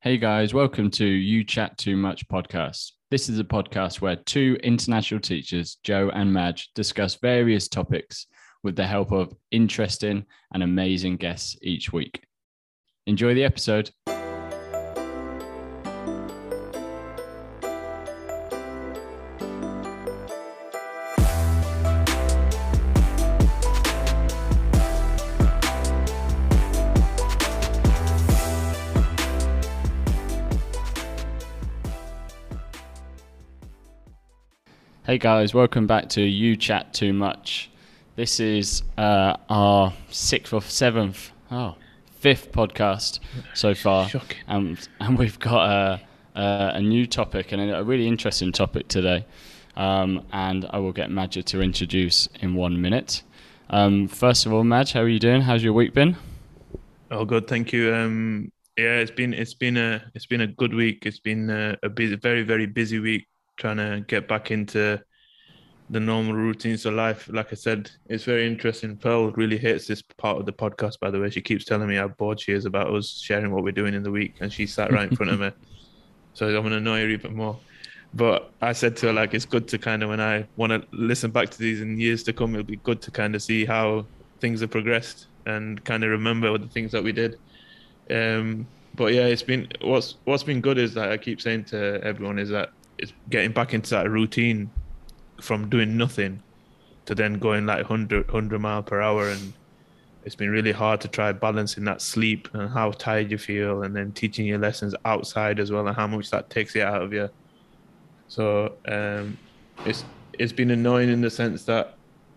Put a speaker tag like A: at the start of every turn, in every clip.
A: Hey guys, welcome to You Chat Too Much podcast. This is a podcast where two international teachers, Joe and Madge, discuss various topics with the help of interesting and amazing guests each week. Enjoy the episode. Hey guys, welcome back to You Chat Too Much. This is uh, our sixth or seventh, oh, fifth podcast so far,
B: Shocking.
A: and and we've got a, a, a new topic and a really interesting topic today. Um, and I will get Madge to introduce in one minute. Um, first of all, Madge, how are you doing? How's your week been?
B: Oh, good. Thank you. Um, yeah, it's been it's been a it's been a good week. It's been a, a busy, very very busy week trying to get back into the normal routines of life. Like I said, it's very interesting. Pearl really hates this part of the podcast. By the way, she keeps telling me how bored she is about us sharing what we're doing in the week, and she sat right in front of me. So I'm gonna annoy her even more. But I said to her like it's good to kind of when I want to listen back to these in years to come, it'll be good to kind of see how things have progressed and kind of remember the things that we did. Um, but yeah, it's been what's what's been good is that I keep saying to everyone is that it's getting back into that routine from doing nothing to then going like 100 100 mile per hour. And it's been really hard to try balancing that sleep and how tired you feel and then teaching your lessons outside as well and how much that takes it out of you. So um, it's it's been annoying in the sense that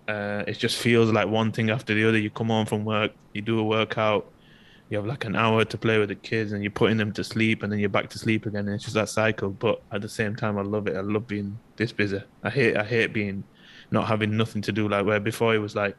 B: uh, it just feels like one thing after the other. You come home from work you do a workout you have like an hour to play with the kids and you're putting them to sleep and then you're back to sleep again and it's just that cycle but at the same time i love it i love being this busy i hate i hate being not having nothing to do like where before it was like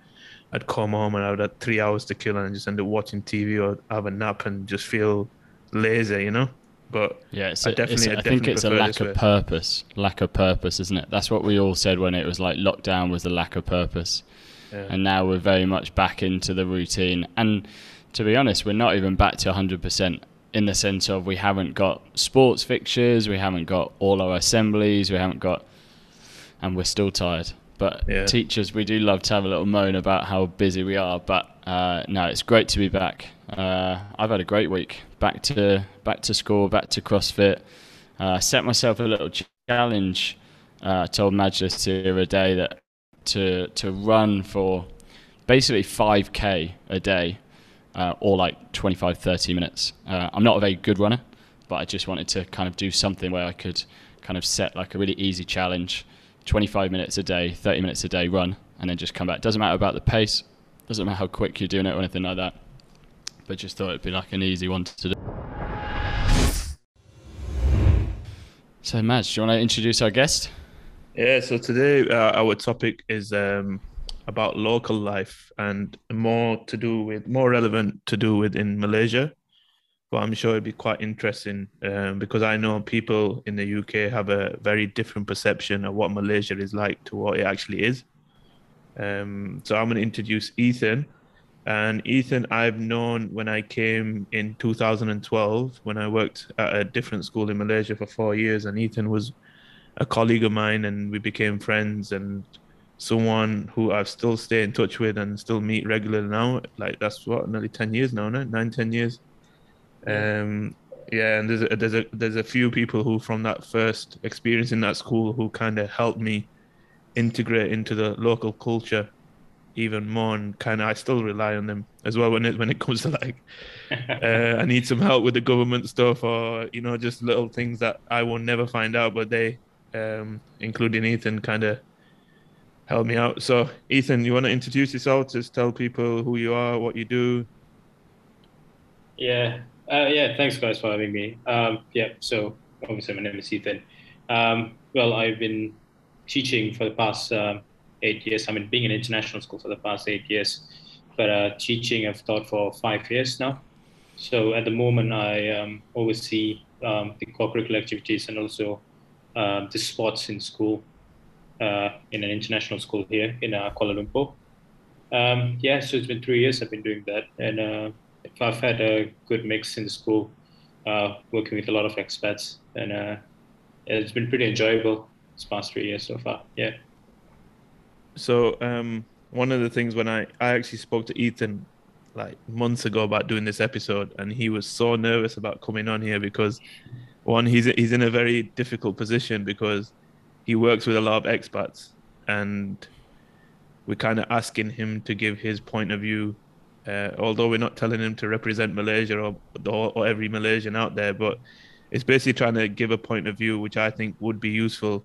B: i'd come home and i would have three hours to kill and just end up watching tv or have a nap and just feel lazy you know but
A: Yeah, it's
B: I
A: a-
B: definitely-
A: it's a-
B: I
A: I think
B: definitely
A: it's a lack of
B: way.
A: purpose. Lack of purpose, isn't it? That's what we all said when it was like lockdown was the lack of purpose.
B: yeah.
A: and now we're very much back into the routine. And to be honest, we're not even back to 100% in the sense of we haven't got sports fixtures, we haven't got all our assemblies, we haven't got, and we're still tired. But
B: Yeah.
A: teachers, we do love to have a little moan about how busy we are. But uh, no, it's great to be back. Uh, I've had a great week. Back to back to school, back to CrossFit. Uh, set myself a little challenge. Uh, I told Majlis the other day that to to run for basically 5k a day uh, or like 25 30 minutes. Uh, i'm not a very good runner but i just wanted to kind of do something where i could kind of set like a really easy challenge. 25 minutes a day 30 minutes a day run and then just come back. Doesn't matter about the pace doesn't matter how quick you're doing it or anything like that but just thought it'd be like an easy one to do. So Madge, do you want to introduce our guest?
B: Yeah, so today uh, our topic is um, about local life and more to do with more relevant to do with in Malaysia. But I'm sure it'd be quite interesting um, because I know people in the UK have a very different perception of what Malaysia is like to what it actually is. Um, so I'm going to introduce Ethan. And Ethan, I've known when I came in 2012 when I worked at a different school in Malaysia for four years. And Ethan was a colleague of mine and we became friends and someone who I still stay in touch with and still meet regularly now. Like that's what nearly ten years now, no? Nine, ten years. Um yeah, and there's a, there's a there's a few people who from that first experience in that school who kind of helped me integrate into the local culture even more and kind of I still rely on them as well when it when it comes to like uh, I need some help with the government stuff or you know just little things that I will never find out but they um including Ethan kind of help me out so Ethan you want to introduce yourself just tell people who you are what you do
C: Yeah, uh, yeah. Thanks, guys, for having me. Um, yeah. So obviously, my name is Ethan. Um, well, I've been teaching for the past um, eight years. I mean, being in international school for the past eight years, but uh, teaching I've taught for five years now. So at the moment, I um, oversee um, the co-curricular activities and also um, the sports in school uh, in an international school here in uh, Kuala Lumpur. Um, yeah, so it's been three years I've been doing that, and uh, I've had a good mix in the school uh, working with a lot of expats, and uh, it's been pretty enjoyable this past three years so far. Yeah.
B: So um, one of the things when I I actually spoke to Ethan like months ago about doing this episode, and he was so nervous about coming on here because one he's he's in a very difficult position because he works with a lot of expats, and we're kind of asking him to give his point of view. Uh, although we're not telling him to represent Malaysia or, or, or every Malaysian out there, but it's basically trying to give a point of view which I think would be useful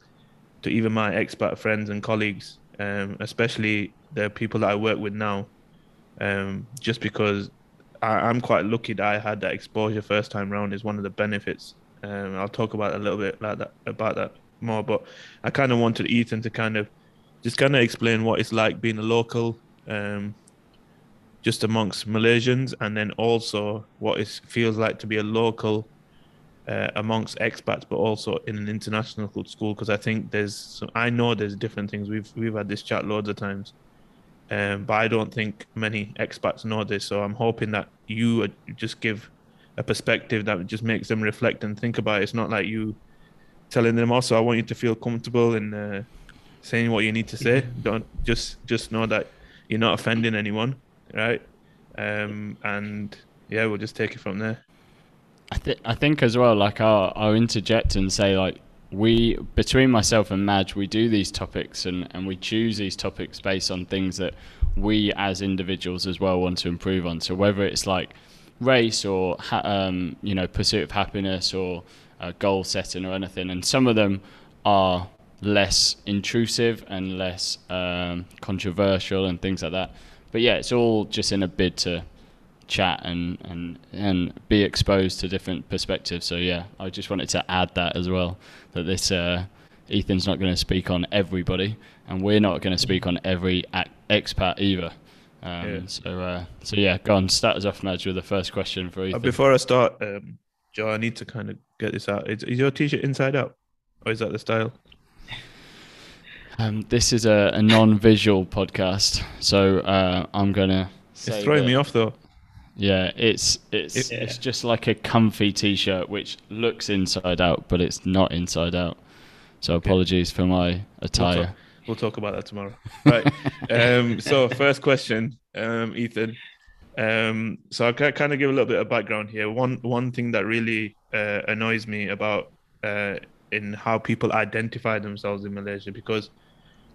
B: to even my expat friends and colleagues, um, especially the people that I work with now. Um, just because I, am quite lucky that I had that exposure first time round is one of the benefits. Um, I'll talk about a little bit like that about that more, but I kind of wanted Ethan to kind of just kind of explain what it's like being a local, um, just amongst Malaysians, and then also what it feels like to be a local uh, amongst expats, but also in an international school. Because I think there's, some, I know there's different things. We've we've had this chat loads of times, um, but I don't think many expats know this. So I'm hoping that you just give a perspective that just makes them reflect and think about it. It's not like you telling them also I want you to feel comfortable in uh, saying what you need to say. Don't just just know that you're not offending anyone, right? Um, and yeah, we'll just take it from there.
A: I think I think as well. Like I'll, I'll interject and say like we between myself and Madge, we do these topics and and we choose these topics based on things that we as individuals as well want to improve on. So whether it's like race or um, you know pursuit of happiness or uh, goal setting or anything, and some of them are less intrusive and less um, controversial and things like that. But yeah, it's all just in a bid to chat and, and and be exposed to different perspectives. So yeah, I just wanted to add that as well. That this uh, Ethan's not going to speak on everybody, and we're not going to speak on every expat either. Um, yeah. So uh, so yeah, go on. Start us off, Madge, with the first question for uh, Ethan.
B: Uh, before I start, um, Joe, I need to kind of get this out. Is, is your t-shirt inside out, or is that the style?
A: Um, this is a, a non-visual podcast, so uh, I'm gonna.
B: It's throwing me off though.
A: Yeah, it's it's it, it's just like a comfy t-shirt which looks inside out, but it's not inside out. So apologies for my attire.
B: We'll talk, we'll talk about that tomorrow. Right. um, so first question, um, Ethan. Um, so I can kind of give a little bit of background here. One one thing that really uh, annoys me about uh, in how people identify themselves in Malaysia because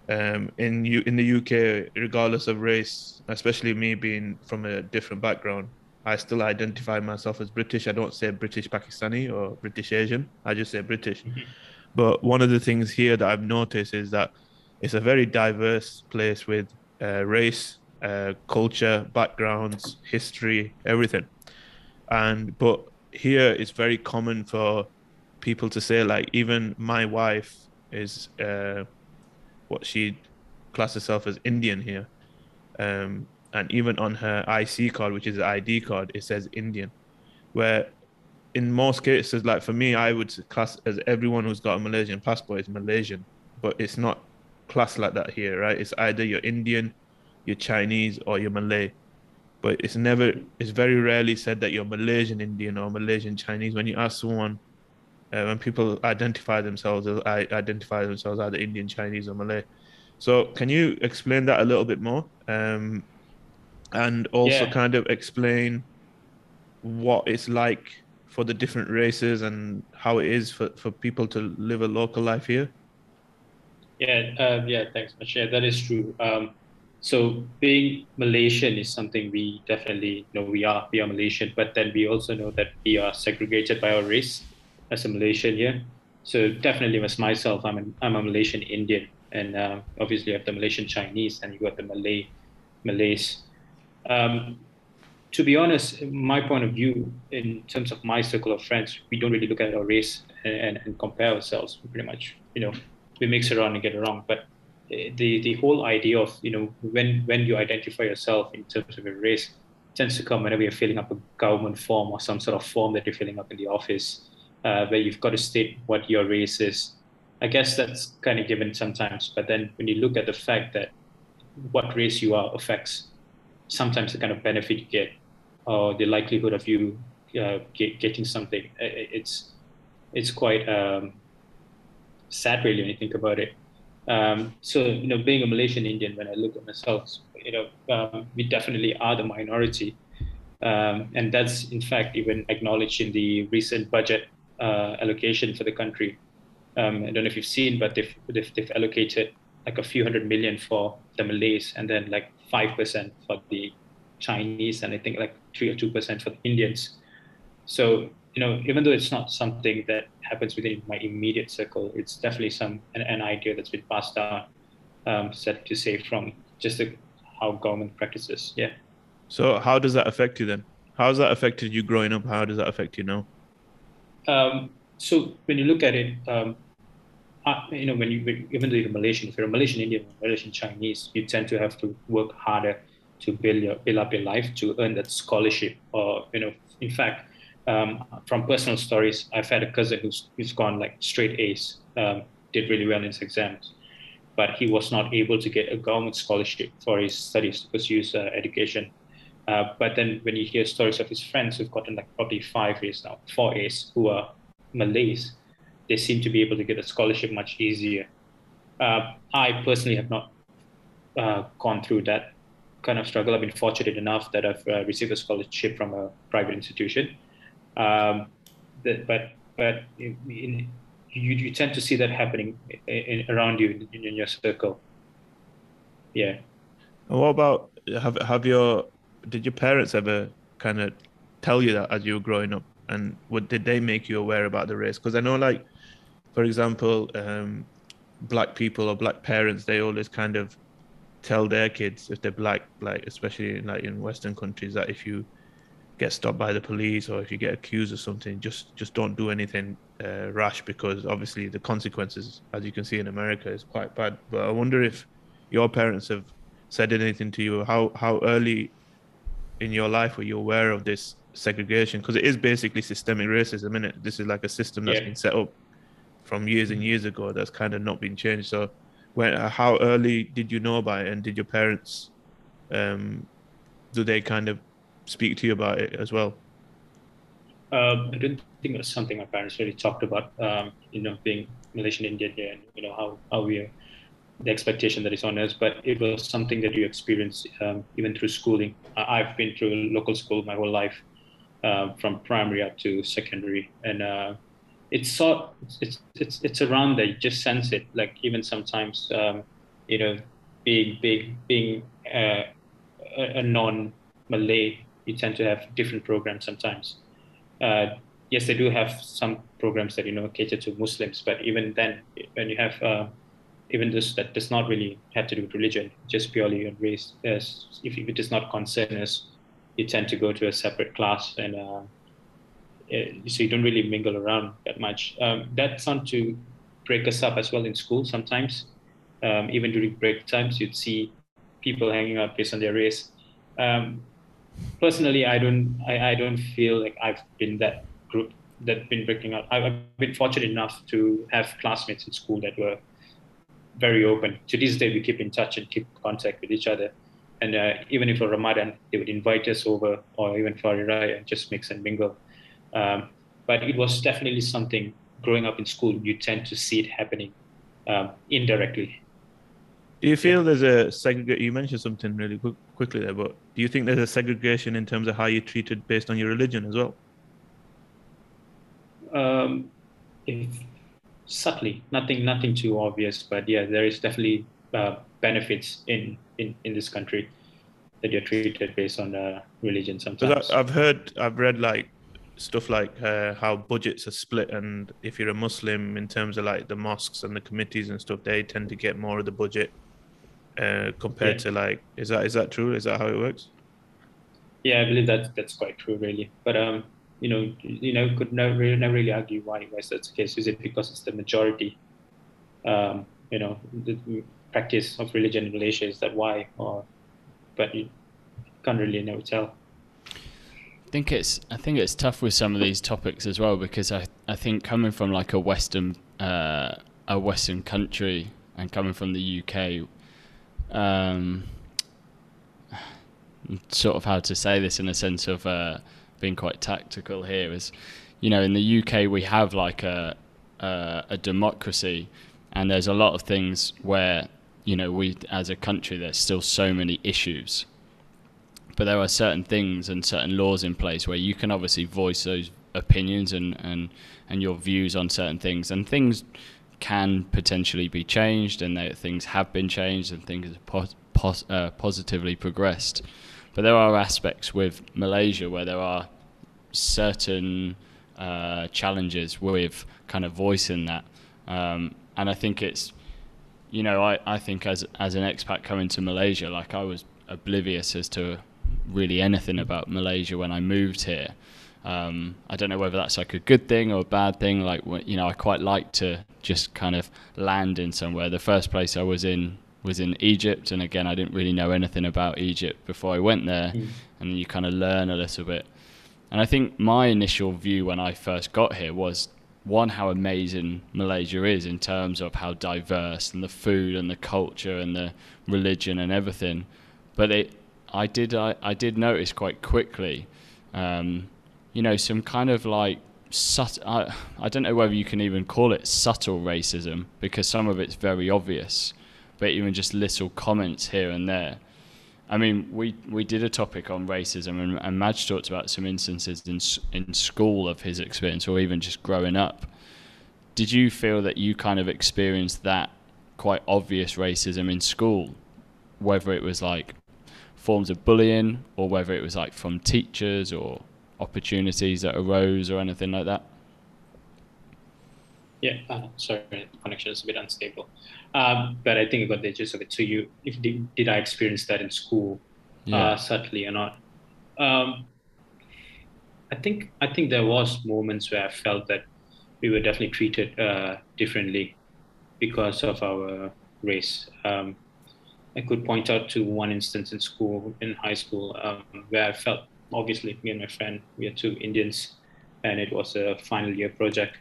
B: um, in you in the UK, regardless of race, especially me being from a different background, I still identify myself as British. I don't say British Pakistani or British Asian. I just say British. Mm-hmm. But one of the things here that I've noticed is that it's a very diverse place with uh, race, uh, culture, backgrounds, history, everything. And but here it's very common for people to say like even my wife is. Uh, what she class herself as Indian here. Um, and even on her IC card, which is an ID card, it says Indian. Where in most cases, like for me, I would class as everyone who's got a Malaysian passport is Malaysian, but it's not classed like that here, right? It's either you're Indian, you're Chinese, or you're Malay. But it's never, it's very rarely said that you're Malaysian Indian or Malaysian Chinese. When you ask someone uh, when people identify themselves, I identify themselves either Indian, Chinese, or Malay. So, can you explain that a little bit more, um, and also yeah. kind of explain what it's like for the different races and how it is for, for people to live a local life here?
C: Yeah, uh, yeah, thanks much. That is true. Um, so being Malaysian is something we definitely know we are. We are Malaysian, but then we also know that we are segregated by our race as a Malaysian here. So definitely as myself, I'm, an, I'm a Malaysian Indian, and uh, obviously you have the Malaysian Chinese, and you got the Malay Malays. Um, to be honest, my point of view in terms of my circle of friends, we don't really look at our race and, and compare ourselves. We Pretty much, you know, we mix around and get around. But the the whole idea of you know when when you identify yourself in terms of your race tends to come whenever you're filling up a government form or some sort of form that you're filling up in the office uh, where you've got to state what your race is. I guess that's kind of given sometimes, but then when you look at the fact that what race you are affects sometimes the kind of benefit you get or the likelihood of you uh, get, getting something. It's it's quite um, sad, really, when you think about it. Um, so, you know, being a Malaysian Indian, when I look at myself, you know, um, we definitely are the minority. Um, and that's, in fact, even acknowledged in the recent budget uh, allocation for the country. Um, I don't know if you've seen, but they've, they've, they've, allocated like a few hundred million for the Malays and then like 5% for the Chinese and I think like 3 or 2% for the Indians. So you know, even though it's not something that happens within my immediate circle, it's definitely some an, an idea that's been passed down, um, said to say from just the, how government practices. Yeah.
B: So how does that affect you then? How has that affected you growing up? How does that affect you now?
C: Um, so when you look at it, um, uh, you know, when you even though you're Malaysian, if you're a Malaysian Indian, Malaysian Chinese, you tend to have to work harder to build your build up your life to earn that scholarship, or you know, in fact um, from personal stories, I've had a cousin who's, who's gone like straight A's, um, did really well in his exams, but he was not able to get a government scholarship for his studies to pursue uh, education. Uh, but then when you hear stories of his friends who've gotten like probably five A's now, four A's, who are Malays, they seem to be able to get a scholarship much easier. Uh, I personally have not uh, gone through that kind of struggle. I've been fortunate enough that I've uh, received a scholarship from a private institution um, that, but but in, in, you, you tend to see that happening in, around you in, your circle. Yeah.
B: And what about have have your did your parents ever kind of tell you that as you were growing up, and what did they make you aware about the race? Because I know, like, for example, um, black people or black parents, they always kind of tell their kids if they're black, like especially in, like in Western countries, that if you get stopped by the police or if you get accused of something, just just don't do anything uh, rash because obviously the consequences, as you can see in America, is quite bad. But I wonder if your parents have said anything to you. How how early in your life were you aware of this segregation? Because it is basically systemic racism, isn't it? This is like a system that's yeah. been set up from years and years ago that's kind of not been changed. So, when how early did you know about it, and did your parents um, do they kind of speak to you about it as well?
C: Um, I didn't think it was something my parents really talked about. Um, you know, being Malaysian Indian here, and you know how how we are, the expectation that is on us. But it was something that you experience um, even through schooling. I've been through local school my whole life, uh, from primary up to secondary, and uh, it's so it's it's it's around there. You just sense it. Like even sometimes, um, you know, being big being uh, a, a non-Malay you tend to have different programs sometimes. Uh, yes, they do have some programs that you know cater to Muslims, but even then, when you have uh, even this that does not really have to do with religion, just purely on race. If it does not concern us, you tend to go to a separate class, and uh, so you don't really mingle around that much. Um, that's not to break us up as well in school. Sometimes, um, even during break times, you'd see people hanging out based on their race. Um, personally, I don't I, I don't feel like I've been that group that been breaking out. I've been fortunate enough to have classmates in school that were very open. To this day, we keep in touch and keep contact with each other. And uh, even if for Ramadan, they would invite us over, or even for Raya, and just mix and mingle. Um, but it was definitely something. Growing up in school, you tend to see it happening um, indirectly.
B: Do you feel there's a segregation? You mentioned something really quick, quickly there, but do you think there's a segregation in terms of how you're treated based on your religion as well?
C: Um, subtly, nothing, nothing too obvious, but yeah, there is definitely uh, benefits in, in in this country that you're treated based on uh, religion. Sometimes
B: I've heard, I've read like stuff like uh, how budgets are split, and if you're a Muslim, in terms of like the mosques and the committees and stuff, they tend to get more of the budget uh, compared yeah. to like is that is that true? Is that how it works?
C: Yeah, I believe that that's quite true, really. But um, you know, you know, could never really, never really argue why why that's the case. Is it because it's the majority? Um, you know, the practice of religion in Malaysia is that why? Or, but you can't really never tell.
A: I think it's I think it's tough with some of these topics as well because I I think coming from like a Western uh, a Western country and coming from the UK um, sort of how to say this in a sense of uh, being quite tactical here is, you know, in the UK we have like a a, a democracy, and there's a lot of things where you know we as a country there's still so many issues. But there are certain things and certain laws in place where you can obviously voice those opinions and and and your views on certain things and things can potentially be changed and that things have been changed and things have pos- pos- uh, positively progressed but there are aspects with Malaysia where there are certain uh, challenges with kind of voicing that um, and I think it's you know I, I think as as an expat coming to Malaysia like I was oblivious as to really anything about Malaysia when I moved here. Um, I don't know whether that's like a good thing or a bad thing. Like, you know, I quite like to just kind of land in somewhere. The first place I was in was in Egypt, and again, I didn't really know anything about Egypt before I went there, mm. and you kind of learn a little bit. And I think my initial view when I first got here was one, how amazing Malaysia is in terms of how diverse and the food and the culture and the religion and everything. But it I did I, I did notice quite quickly, um, you know, some kind of like sut- I, I don't know whether you can even call it subtle racism because some of it's very obvious, but even just little comments here and there. I mean, we, we did a topic on racism, and, and Madge talked about some instances in in school of his experience, or even just growing up. Did you feel that you kind of experienced that quite obvious racism in school, whether it was like forms of bullying or whether it was like from teachers or opportunities that arose or anything like that?
C: Yeah, uh, sorry, the connection is a bit unstable. Um, but I think I got the gist of it. So you, if did, did I experience that in school? Yeah. Uh, certainly or not. Um, I think I think there was moments where I felt that we were definitely treated uh, differently because of our race. Um, I could point out to one instance in school, in high school, um, where I felt obviously me and my friend we are two Indians, and it was a final year project,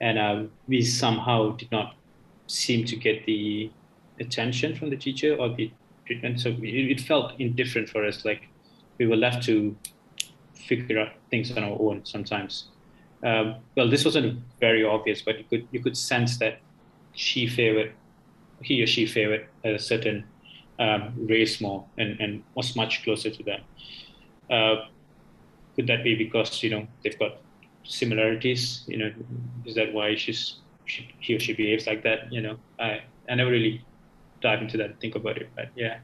C: and uh, we somehow did not seem to get the attention from the teacher or the treatment. So it, felt indifferent for us, like we were left to figure out things on our own sometimes. Um, well, this wasn't very obvious, but you could you could sense that she favored he or she favored a certain um, race more and, and was much closer to them. Uh, could that be because you know they've got similarities? You know, is that why she's she, he or she behaves like that? You know, I I never really dive into that and think about it, but yeah,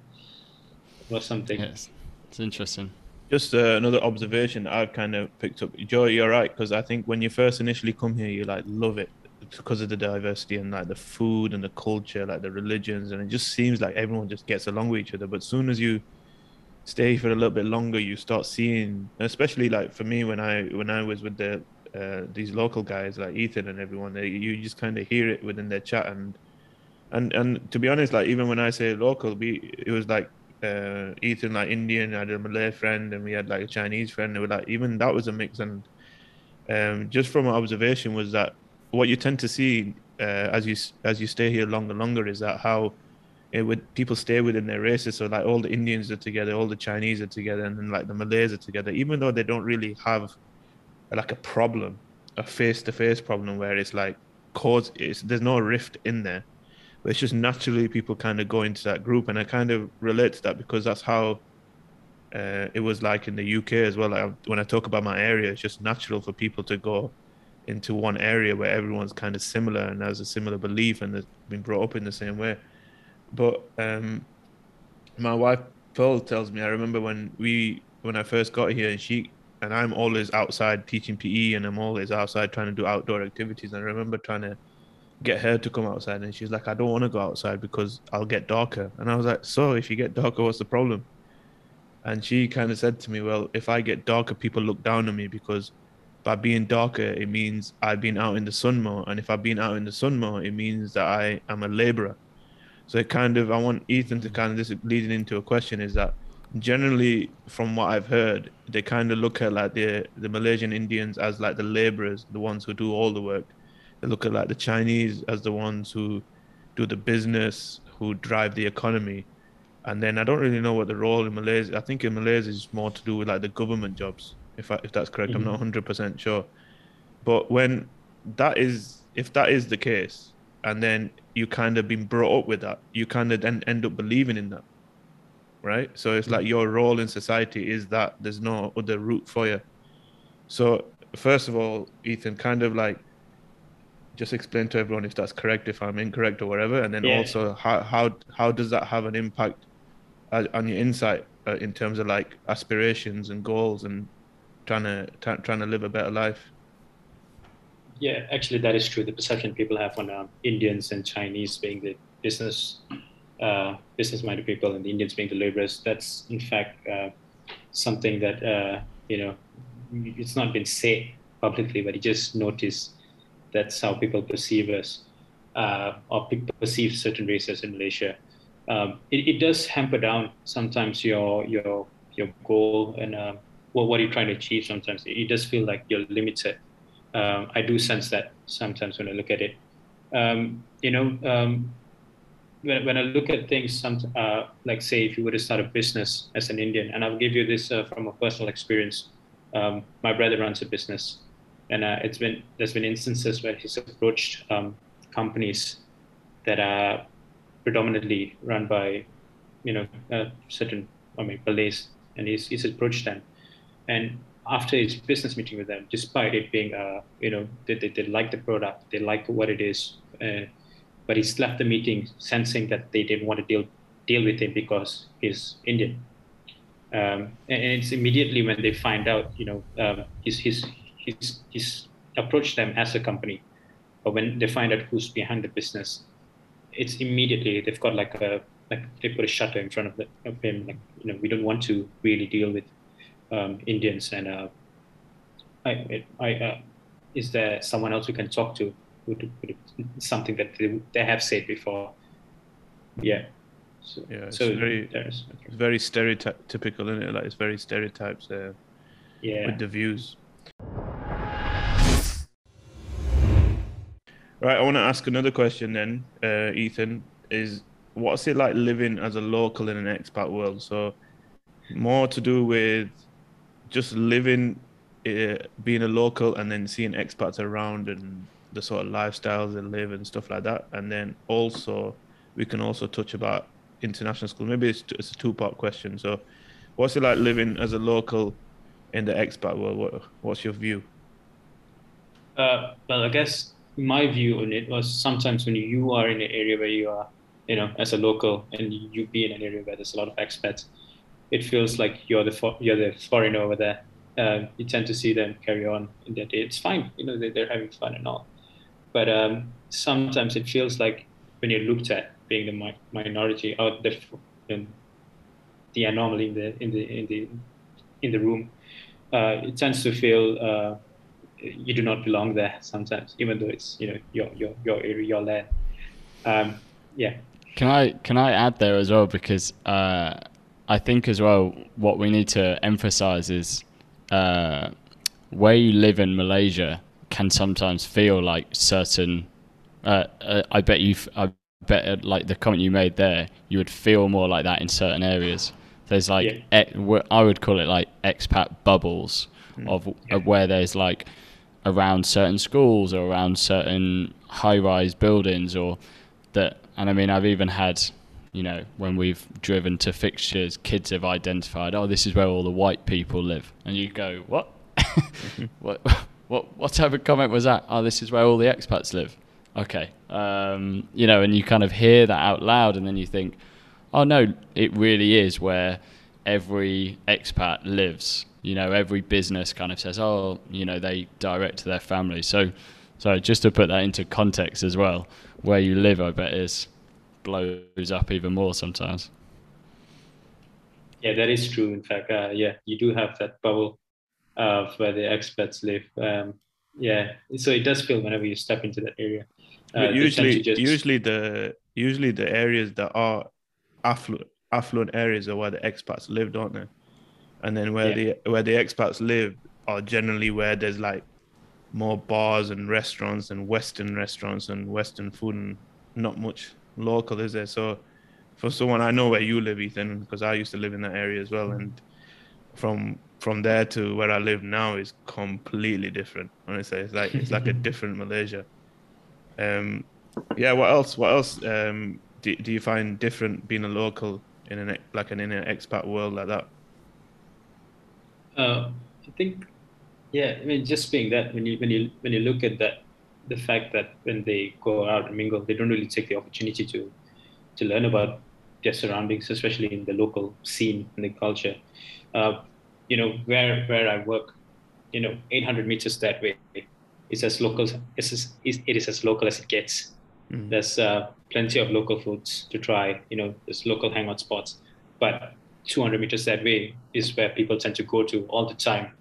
C: it was something.
A: Yes, it's interesting.
B: Just uh, another observation I've kind of picked up. Joe, you're right because I think when you first initially come here, you like love it because of the diversity and like the food and the culture, like the religions, and it just seems like everyone just gets along with each other. But as soon as you stay for a little bit longer, you start seeing, especially like for me when I when I was with the uh, these local guys like Ethan and everyone, they, you just kind of hear it within their chat and and and to be honest, like even when I say local, we it was like uh, Ethan like Indian, I had a Malay friend, and we had like a Chinese friend. They were like even that was a mix, and um, just from observation was that what you tend to see uh, as you as you stay here longer longer is that how it would people stay within their races. So like all the Indians are together, all the Chinese are together, and then like the Malays are together, even though they don't really have like a problem, a face to face problem where it's like cause there's no rift in there. But it's just naturally people kind of go into that group, and I kind of relate to that because that's how uh, it was like in the UK as well. Like when I talk about my area, it's just natural for people to go into one area where everyone's kind of similar and has a similar belief and has been brought up in the same way. But um, my wife Pearl tells me I remember when we when I first got here and she and I'm always outside teaching PE and I'm always outside trying to do outdoor activities. And I remember trying to get her to come outside and she's like, I don't want to go outside because I'll get darker. And I was like, So if you get darker, what's the problem? And she kind of said to me, Well, if I get darker, people look down on me because by being darker, it means I've been out in the sun more. And if I've been out in the sun more, it means that I am a laborer. So it kind of, I want Ethan to kind of, this leading into a question is that generally, from what I've heard, they kind of look at like the, the Malaysian Indians as like the laborers, the ones who do all the work. They look at like the Chinese as the ones who do the business, who drive the economy. And then I don't really know what the role in Malaysia, I think in Malaysia is more to do with like the government jobs if I, if that's correct.
C: Mhm.
B: I'm not 100 percent sure. But when that is, if that is the case, and then you kind of been brought up with that, you kind of then end up believing in that, right? So it's like your role in society is that there's no other route for you. So first of all, Ethan, kind of like just explain to everyone if that's correct, if I'm incorrect or whatever, and then
C: Yeah.
B: also how how how does that have an impact on your insight uh, in terms of like aspirations and goals and trying to try, trying to live a better life.
C: Yeah, actually, that is true. The perception people have on um, Indians and Chinese being the business uh, business-minded people, and the Indians being the laborers. That's in fact uh, something that uh, you know it's not been said publicly, but you just notice that's how people perceive us uh, or perceive certain races in Malaysia. Um, it, it does hamper down sometimes your your your goal and uh, what what you're trying to achieve. Sometimes it does feel like you're limited um, I do sense that sometimes when I look at it. Um, you know, um, when, when I look at things, some, uh, like say if you were to start a business as an Indian, and I'll give you this uh, from a personal experience. Um, my brother runs a business, and uh, it's been there's been instances where he's approached um, companies that are predominantly run by, you know, uh, certain I mean Malays, and he's he's approached them, and after his business meeting with them, despite it being, uh, you know, they, they, they like the product, they like what it is, uh, but he's left the meeting sensing that they didn't want to deal deal with him because he's Indian. Um, and, and it's immediately when they find out, you know, um, he's, he's, he's, he's approached them as a company, but when they find out who's behind the business, it's immediately they've got like a like they put a shutter in front of, the, of him, like you know, we don't want to really deal with um, Indians, and uh, I, I, uh, is there someone else we can talk to? Who something that they, they have said before. Yeah. So,
B: Yeah, it's
C: so
B: very- It's very stereotypical, isn't it? Like it's very stereotypes uh,
C: yeah.
B: with the views. Right, I want to ask another question then, uh, Ethan. Is what's it like living as a local in an expat world? So, more to do with just living, uh, being a local, and then seeing expats around and the sort of lifestyles they live and stuff like that. And then also, we can also touch about international school. Maybe it's, it's a two part question. So, what's it like living as a local in the expat world? What, what's your view?
C: Uh, well, I guess my view on it was sometimes when you are in an area where you are, you know, as a local, and you be in an area where there's a lot of expats, it feels like you're the you're the foreigner over there. Um, you tend to see them carry on in their day. It's fine, you know, they, they're having fun and all. But um, sometimes it feels like when you're looked at being the mi- minority or the the anomaly in the in the in the in the room, uh, it tends to feel. Uh, you do not belong there sometimes, even though it's you know your your your area, your land. Um, yeah,
A: Can I can I add there as well because uh, I think as well what we need to emphasize is uh, where you live in Malaysia can sometimes feel like certain. Uh, uh, I bet you. I bet uh, like the comment you made there, you would feel more like that in certain areas. There's like
C: Yeah.
A: wh- I would call it like expat bubbles of,
C: Yeah.
A: of where there's like around certain schools or around certain high-rise buildings or that and I mean I've even had you know when we've driven to fixtures kids have identified oh this is where all the white people live. And you go what? What what what type of comment was that? Oh this is where all the expats live. Okay um, you know and you kind of hear that out loud and then you think oh no it really is where every expat lives. You know every business kind of says oh you know they direct to their family. So so just to put that into context as well where you live i bet is blows up even more sometimes
C: yeah, that is true. In fact, uh, yeah, you do have that bubble of where the expats live. Um, yeah, so it does feel whenever you step into that area. Uh,
B: usually,
C: to just-
B: usually the usually the areas that are affluent affluent areas are where the expats live, don't they? And then where the where the expats live are generally where there's like more bars and restaurants and Western restaurants and Western food and not much local, is there? So for someone I know where you live, Ethan, because I used to live in that area as well, and from from there to where I live now is completely different. Honestly, it's like it's like a different Malaysia. Um, yeah. What else? What else? Um, do, do you find different being a local in an like an in an expat world like that?
C: Uh, I think, yeah. I mean, just being that when you when you when you look at that, the fact that when they go out and mingle, they don't really take the opportunity to to learn about their surroundings, especially in the local scene and the culture. Uh, you know, where where I work, you know, 800 meters that way is as local it's as, it is as local as it gets. Mm. There's uh, plenty of local foods to try. You know, there's local hangout spots, but 200 meters that way is where people tend to go to all the time.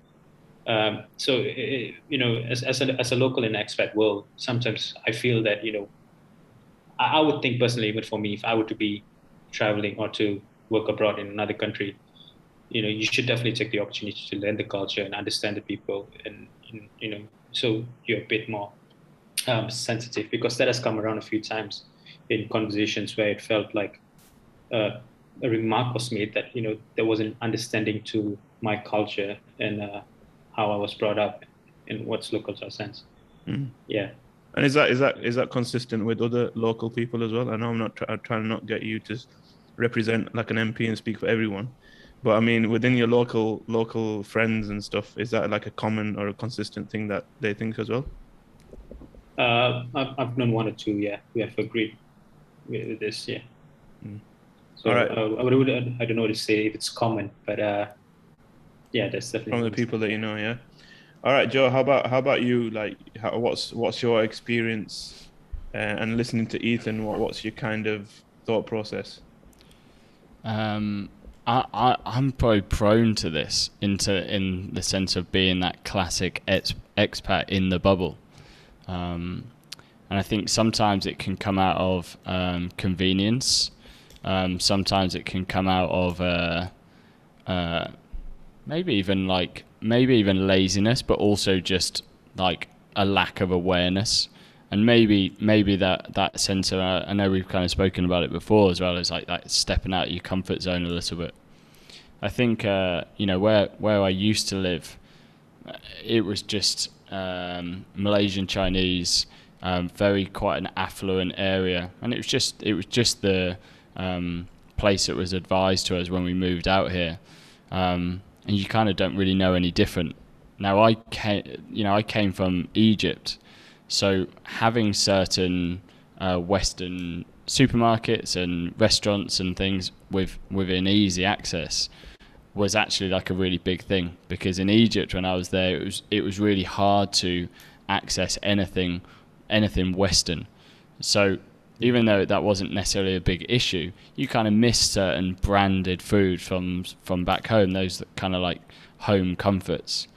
C: Um, so, you know, as, as, a, as a local in expat world, sometimes I feel that, you know, I, I would think personally, even for me, if I were to be traveling or to work abroad in another country, you know, you should definitely take the opportunity to learn the culture and understand the people and, and you know, so you're a bit more um, sensitive because that has come around a few times in conversations where it felt like uh, a remark was made that you know there was an understanding to my culture and uh, how I was brought up in what's local to sense. Mm. Yeah.
B: And is that is that is that consistent with other local people as well? I know I'm not try, I'm trying to not get you to represent like an MP and speak for everyone, but I mean within your local local friends and stuff, is that like a common or a consistent thing that they think as well?
C: Uh, I've, I've known one or two. Yeah, we have agreed with this. Yeah. Mm. So All right. Uh, I, would, I don't know what to say if it's common, but uh, yeah, that's definitely
B: from the people that you know. Yeah. All right, Joe. How about how about you? Like, how, what's what's your experience uh, and listening to Ethan? What what's your kind of thought process?
A: Um, I, I I'm probably prone to this into in the sense of being that classic ex, expat in the bubble. Um, and I think sometimes it can come out of um, convenience. Um, sometimes it can come out of uh, uh, maybe even like maybe even laziness, but also just like a lack of awareness. And maybe maybe that that sense of uh, I know we've kind of spoken about it before as well as like that stepping out of your comfort zone a little bit. I think uh, you know where where I used to live, uh, it was just um, Malaysian Chinese, um, very quite an affluent area, and it was just it was just the um, place that was advised to us when we moved out here, um, and you kind of don't really know any different. Now I came, you know, I came from Egypt, so having certain uh, Western supermarkets and restaurants and things with within easy access was actually like a really big thing. Because in Egypt when I was there it was it was really hard to access anything anything western. So even though that wasn't necessarily a big issue you kind of missed certain branded food from from back home those kind of like home comforts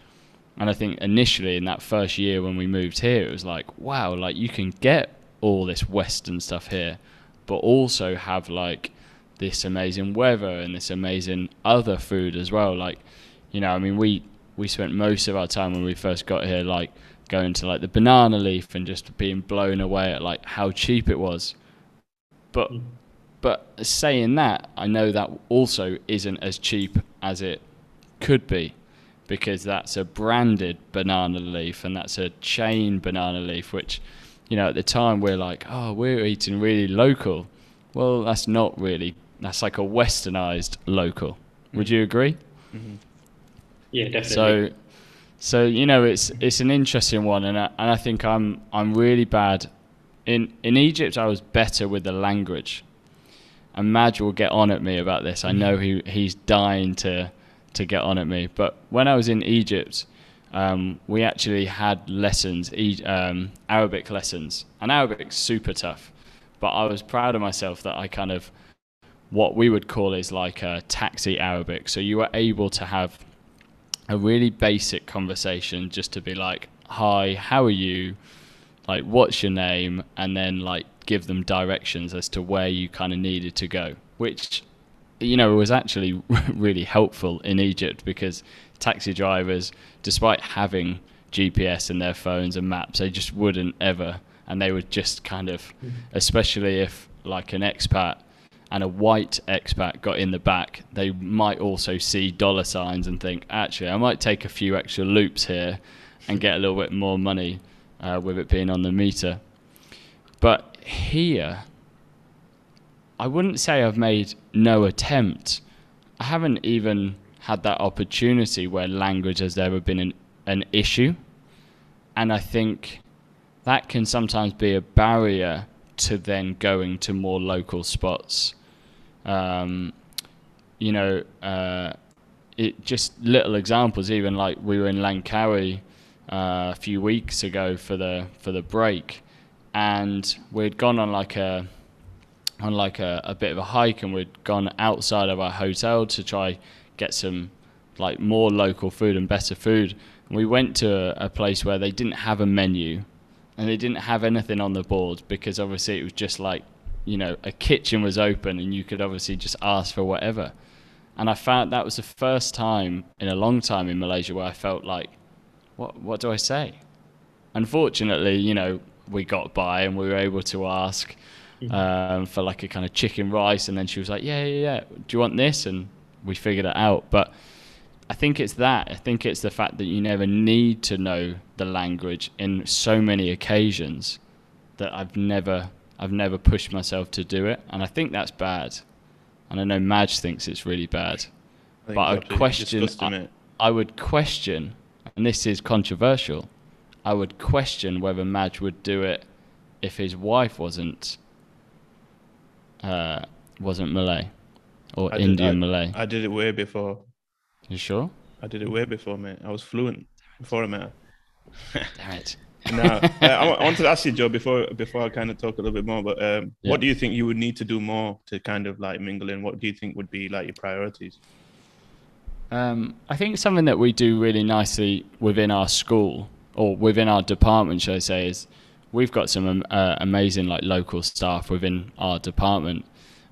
A: and I think initially in that first year when we moved here it was like wow like you can get all this western stuff here but also have like this amazing weather and this amazing other food as well. Like, you know, I mean, we we spent most of our time when we first got here, like going to like the banana leaf and just being blown away at like how cheap it was. But mm. but saying that, I know that also isn't as cheap as it could be because that's a branded banana leaf and that's a chain banana leaf which you know at the time we're like oh we're eating really local well that's not really that's like a westernized local. Would you agree?
C: Mm-hmm. Yeah, definitely.
A: So, so you know, it's it's an interesting one, and I, and I think I'm I'm really bad. In in Egypt, I was better with the language, and Madge will get on at me about this. I know he he's dying to to get on at me. But when I was in Egypt, um, we actually had lessons, um, Arabic lessons, and Arabic's super tough. But I was proud of myself that I kind of what we would call is like a taxi Arabic. So you were able to have a really basic conversation just to be like, hi, how are you? Like, what's your name? And then like give them directions as to where you kind of needed to go, which, you know, was actually really helpful in Egypt because taxi drivers, despite having GPS in their phones and maps, they just wouldn't ever. And they would just kind of, mm-hmm. especially if like an expat and a white expat got in the back, they might also see dollar signs and think, actually, I might take a few extra loops here and get a little bit more money uh, with it being on the meter. But here, I wouldn't say I've made no attempt. I haven't even had that opportunity where language has ever been an, an issue. And I think that can sometimes be a barrier to then going to more local spots. Um, you know, uh, it just little examples. Even like we were in Langkawi uh, a few weeks ago for the for the break, and we'd gone on like a on like a, a bit of a hike, and we'd gone outside of our hotel to try get some like more local food and better food. And we went to a, a place where they didn't have a menu, and they didn't have anything on the board because obviously it was just like you know a kitchen was open and you could obviously just ask for whatever. And I found that was the first time in a long time in Malaysia where I felt like, what what do I say? Unfortunately, you know, we got by and we were able to ask um, for like a kind of chicken rice, and then she was like, yeah, yeah, yeah. Do you want this? And we figured it out. But I think it's that. I think it's the fact that you never need to know the language in so many occasions that I've never I've never pushed myself to do it, and I think that's bad. And I know Madge thinks it's really bad,
B: I
A: but I would question. I. I would question, and this is controversial. I would question whether Madge would do it if his wife wasn't uh, wasn't Malay or
B: I did-
A: Indian
B: I-
A: Malay.
B: I did it way before.
A: you sure?
B: I did it way before, mate. I was fluent before I met her.
A: Damn it.
B: No, uh, I, I wanted to ask you, Joe, before before I kind of talk a little bit more. But um,
A: Yeah.
B: what do you think you would need to do more to kind of like mingle in? What do you think would be like your priorities?
A: Um, I think something that we do really nicely within our school or within our department, should I say, is we've got some um, uh, amazing like local staff within our department,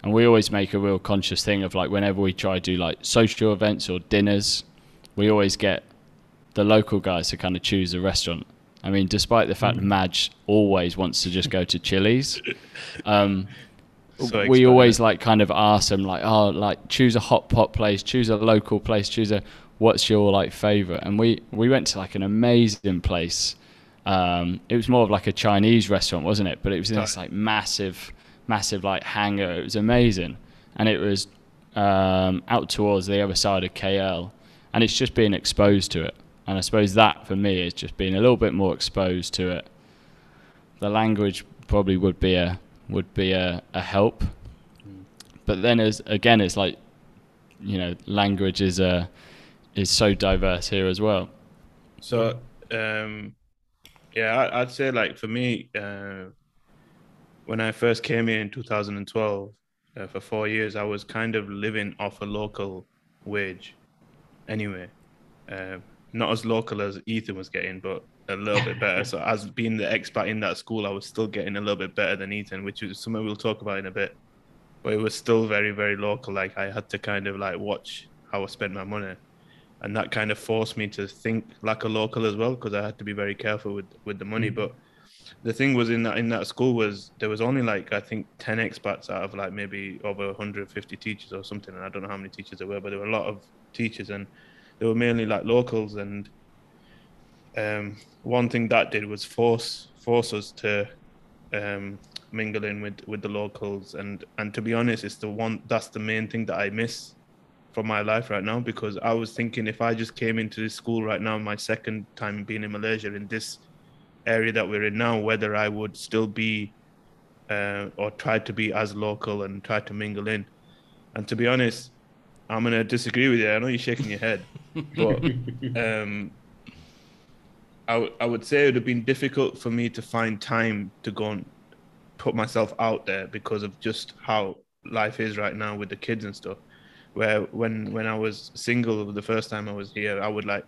A: and we always make a real conscious thing of like whenever we try to do like social events or dinners, we always get the local guys to kind of choose a restaurant. I mean, despite the fact Madge always wants to just go to Chili's, um,
B: So
A: we always like kind of ask them like, oh, like choose a hot pot place, choose a local place, choose a what's your like favorite. And we we went to like an amazing place. Um, it was more of like a Chinese restaurant, wasn't it? But it was in this like massive, massive like hangar. It was amazing, and it was um, out towards the other side of KL, and it's just being exposed to it. And I suppose that for me is just being a little bit more exposed to it. The language probably would be a would be a, a help, but then as again, it's like you know, language is a is so diverse here as well.
B: So, um, yeah, I'd say like for me, uh, when I first came here in 2012, uh, for four years, I was kind of living off a local wage, anyway. Uh, not as local as Ethan was getting, but a little bit better. So, as being the expat in that school, I was still getting a little bit better than Ethan, which is something we'll talk about in a bit. But it was still very, very local. Like I had to kind of like watch how I spent my money and that kind of forced me to think like a local as well because I had to be very careful with with the money. Mm. But the thing was in that in that school was there was only like I think ten expats out of like maybe over 150 teachers or something, and I don't know how many teachers there were, but there were a lot of teachers, and they were mainly like locals. And um, one thing that did was force force us to um, mingle in with with the locals, and and to be honest, it's the one that's the main thing that I miss from my life right now because I was thinking if I just came into this school right now, my second time being in Malaysia in this area that we're in now, whether I would still be uh, or try to be as local and try to mingle in. And to be honest, I'm gonna disagree with you. I know you're shaking your head, but um, I, w- I would say it would have been difficult for me to find time to go and put myself out there because of just how life is right now with the kids and stuff where when when I was single the first time I was here, I would like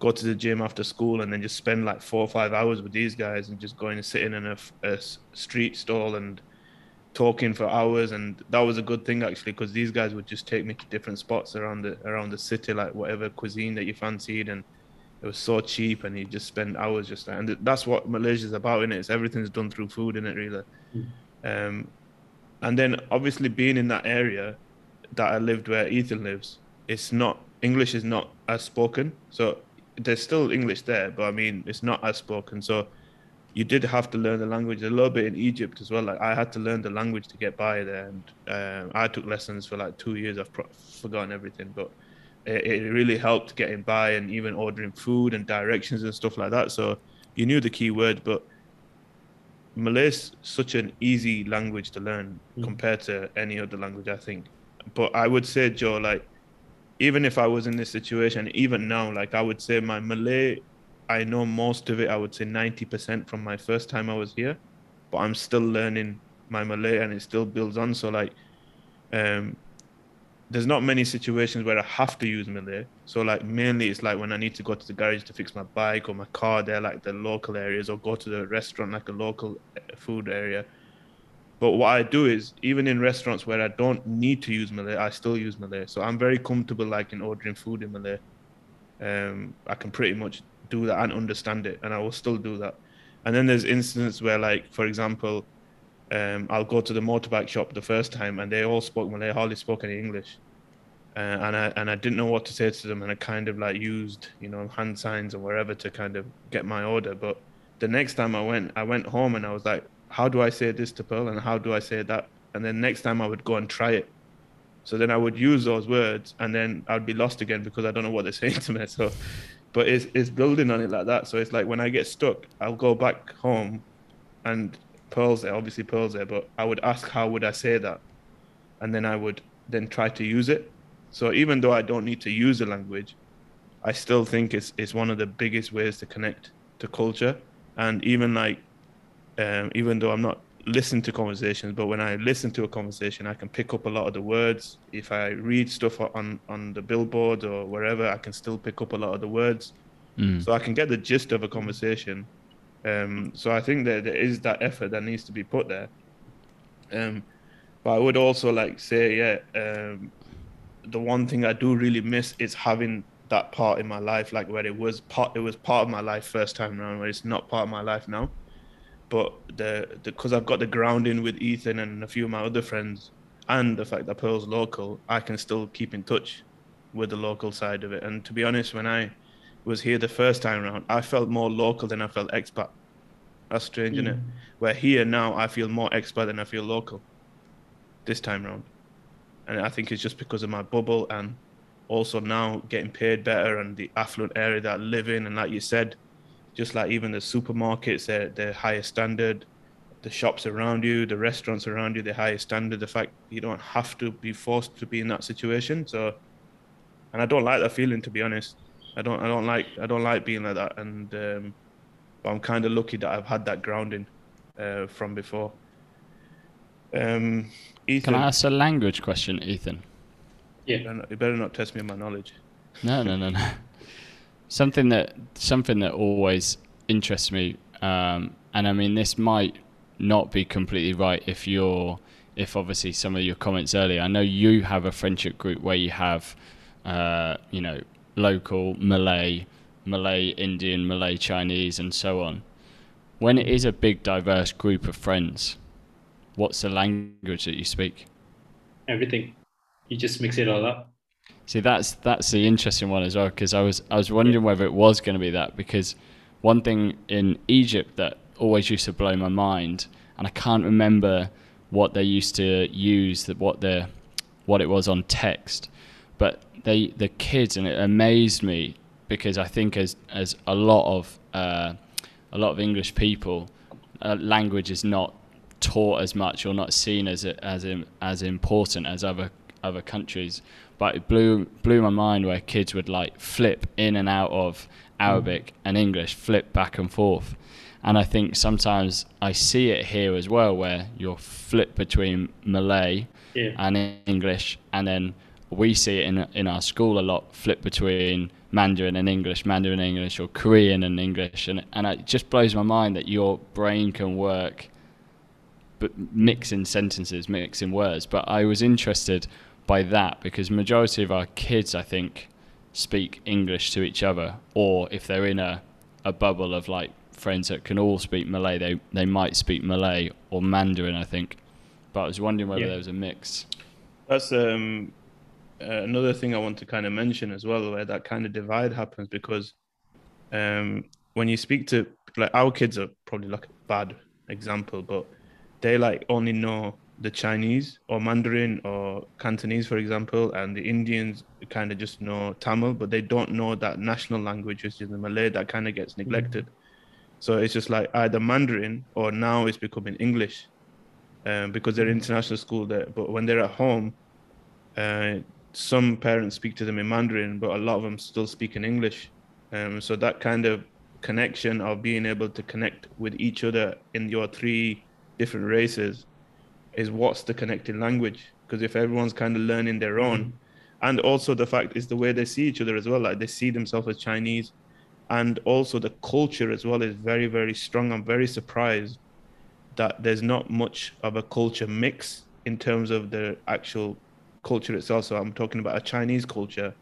B: go to the gym after school and then just spend like four or five hours with these guys and just going and sitting in a street stall and talking for hours and that was a good thing actually because these guys would just take me to different spots around the around the city like whatever cuisine that you fancied and it was so cheap and you just spend hours just and that's what Malaysia's about in it it's everything's done through food in it really um and then obviously being in that area that I lived where Ethan lives, it's not English is not as spoken. So there's still English there, but I mean it's not as spoken. So you did have to learn the language a little bit in Egypt as well. Like I had to learn the language to get by there, and um, I took lessons for like two years. I've pro- forgotten everything, but it, it really helped getting by and even ordering food and directions and stuff like that. So you knew the key word, but Malay's such an easy language to learn mm. compared to any other language, I think. But I would say, Joe, like even if I was in this situation, even now, like I would say my Malay I know most of it. I would say ninety percent from my first time I was here, but I'm still learning my Malay, and it still builds on. So like, um, there's not many situations where I have to use Malay. So like mainly it's like when I need to go to the garage to fix my bike or my car. They're like the local areas, or go to the restaurant like a local uh, food area. But what I do is even in restaurants where I don't need to use Malay, I still use Malay. So I'm very comfortable like in ordering food in Malay. Um, I can pretty much do that and understand it, and I will still do that. And then there's instances where, like, for example, um, I'll go to the motorbike shop the first time, and they all spoke Malay, hardly spoke any English, uh, and I and I didn't know what to say to them, and I kind of like used, you know, hand signs or wherever to kind of get my order. But the next time I went, I went home and I was like, how do I say this to Pearl, and how do I say that? And then next time I would go and try it. So then I would use those words, and then I'd be lost again because I don't know what they're saying to me. So but it's it's building on it like that. So it's like when I get stuck, I'll go back home, and Pearl's there, obviously Pearl's there, but I would ask how would I say that, and then I would then try to use it. So even though I don't need to use the language, I still think it's it's one of the biggest ways to connect to culture, and even like, um, even though I'm not listen to conversations, but when I listen to a conversation, I can pick up a lot of the words. If I read stuff on on the billboard or wherever, I can still pick up a lot of the words. Mm. So I can get the gist of a conversation. Um, so I think that there is that effort that needs to be put there. Um, but I would also like say, yeah, um, the one thing I do really miss is having that part in my life, like where it was part, it was part of my life first time around, where it's not part of my life now but the because I've got the grounding with Ethan and a few of my other friends, and the fact that Pearl's local, I can still keep in touch with the local side of it. And to be honest, when I was here the first time around, I felt more local than I felt expat. That's strange, mm. isn't it? Mm. Where here now, I feel more expat than I feel local. This time around, and I think it's just because of my bubble and also now getting paid better and the affluent area that I live in. And like you said, just like even the supermarkets, they're, they're higher standard. The shops around you, the restaurants around you, they're higher standard. The fact you don't have to be forced to be in that situation. So, and I don't like that feeling to be honest. I don't, I don't like, I don't like being like that. And um, but I'm kind of lucky that I've had that grounding uh, from before. Um,
A: Ethan, Can I ask a language question, Ethan?
C: Yeah.
B: You better not, you better not test me on my knowledge.
A: No, no, no, no. something that something that always interests me, um, and I mean this might not be completely right if you're if obviously some of your comments earlier. I know you have a friendship group where you have, uh, you know, local Malay, Malay Indian, Malay Chinese, and so on. When it is a big diverse group of friends, what's the language that you speak?
C: Everything. You just mix it all up.
A: See, that's that's the interesting one as well because I was I was wondering whether it was going to be that because one thing in Egypt that always used to blow my mind, and I can't remember what they used to use that what the what it was on text, but they the kids and it amazed me because I think as as a lot of uh, a lot of English people, uh, language is not taught as much or not seen as as as important as other other countries but it blew blew my mind where kids would like flip in and out of Arabic mm. and English, flip back and forth. And I think sometimes I see it here as well, where you're flip between Malay yeah. and English, and then we see it in in our school a lot, flip between Mandarin and English, Mandarin and English, or Korean and English, and and it just blows my mind that your brain can work, but mixing sentences, mixing words. But I was interested by that because majority of our kids, I think, speak English to each other, or if they're in a, a bubble of like friends that can all speak Malay, they they might speak Malay or Mandarin, I think. but I was wondering whether
C: Yeah.
A: there was a mix.
B: That's um, uh, another thing I want to kind of mention as well, where that kind of divide happens because um, when you speak to like our kids are probably like a bad example, but they like only know the Chinese or Mandarin or Cantonese, for example, and the Indians kind of just know Tamil, but they don't know that national language, which is the Malay, that kind of gets neglected. So it's just like either Mandarin or now it's becoming English um, because they're international school there. But when they're at home, uh, some parents speak to them in Mandarin, but a lot of them still speak in English. Um, so that kind of connection of being able to connect with each other in your three different races is what's the connecting language. Because if everyone's kind of learning their own, mm-hmm. and also the fact is the way they see each other as well, like they see themselves as Chinese, and also the culture as well is very very strong. I'm very surprised that there's not much of a culture mix in terms of the actual culture itself. So I'm talking about a Chinese culture,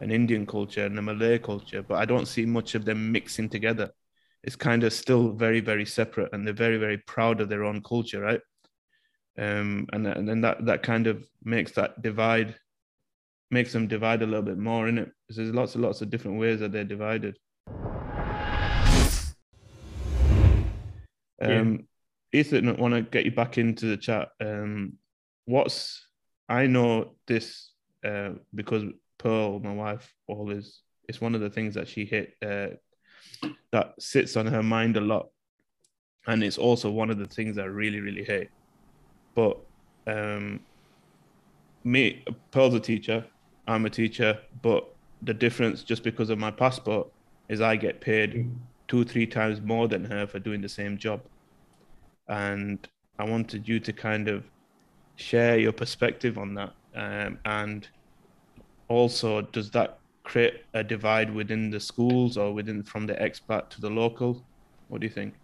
B: an Indian culture, and a Malay culture, but I don't see much of them mixing together. It's kind of still very, very separate, and they're very, very proud of their own culture, right? Um, and and then that that kind of makes that divide, makes them divide a little bit more in it. Because there's lots and lots of different ways that they're divided.
C: Yeah.
B: Um, Ethan, I want to get you back into the chat. Um, what's I know this uh, because Pearl, my wife, always it's one of the things that she hit uh, that sits on her mind a lot, and it's also one of the things I really really hate. But um, me, Pearl's a teacher, I'm a teacher, but the difference just because of my passport is I get paid two three times more than her for doing the same job, and I wanted you to kind of share your perspective on that um, and also does that create a divide within the schools or within from the expat to the local? What do you think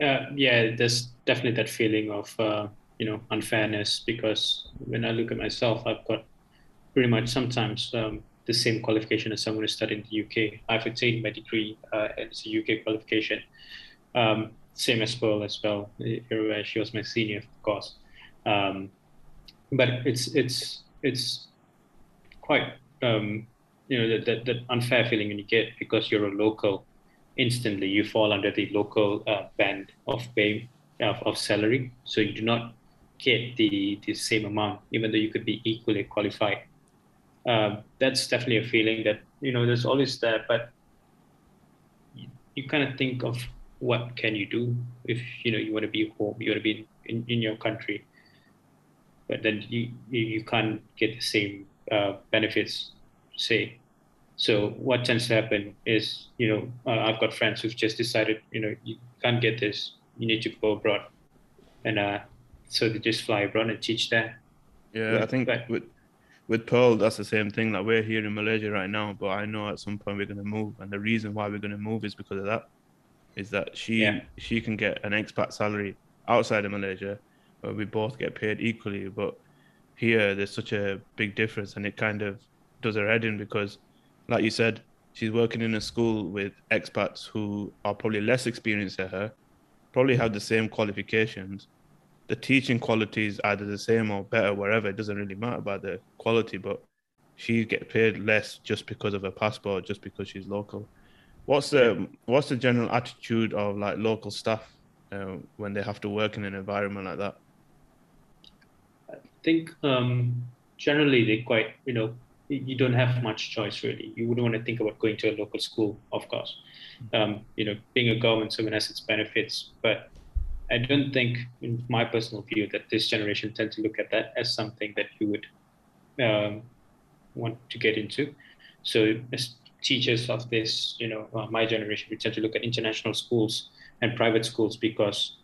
C: Uh, yeah, there's definitely that feeling of uh, you know unfairness because when I look at myself, I've got pretty much sometimes um, the same qualification as someone who studied in the UK. I've attained my degree uh, it's a UK qualification, um, same as Pearl as well. Where she was my senior, of course, um, but it's it's it's quite um, you know that, that that unfair feeling when you get because you're a local instantly you fall under the local uh, band of pay of, of salary. So you do not get the the same amount even though you could be equally qualified. Um, that's definitely a feeling that you know there's always that but you, you kind of think of what can you do if you know you want to be home you want to be in, in, in your country. But then you you, you can't get the same uh, benefits say so what tends to happen is, you know, uh, I've got friends who've just decided, you know, you can't get this, you need to go abroad, and uh, so they just fly abroad and teach there.
B: yeah
C: Yeah,
B: i think
C: right.
B: with with pearl that's the same thing like we're here in malaysia right now but i know at some point we're going to move and the reason why we're going to move is because of that is that she
C: Yeah.
B: she can get an expat salary outside of malaysia where we both get paid equally but here there's such a big difference and it kind of does her head in because like you said she's working in a school with expats who are probably less experienced than her probably have the same qualifications. The teaching quality is either the same or better wherever. It doesn't really matter about the quality but she get paid less just because of her passport just because she's local. What's the what's the general attitude of like local staff uh, when they have to work in an environment like that?
C: I think um, generally they quite, you know, you don't have much choice really. You wouldn't want to think about going to a local school, of course. Um, you know, being a government servant has its benefits, but I don't think, in my personal view, that this generation tend to look at that as something that you would um, want to get into. So as teachers of this, you know, uh, my generation, we tend to look at international schools and private schools because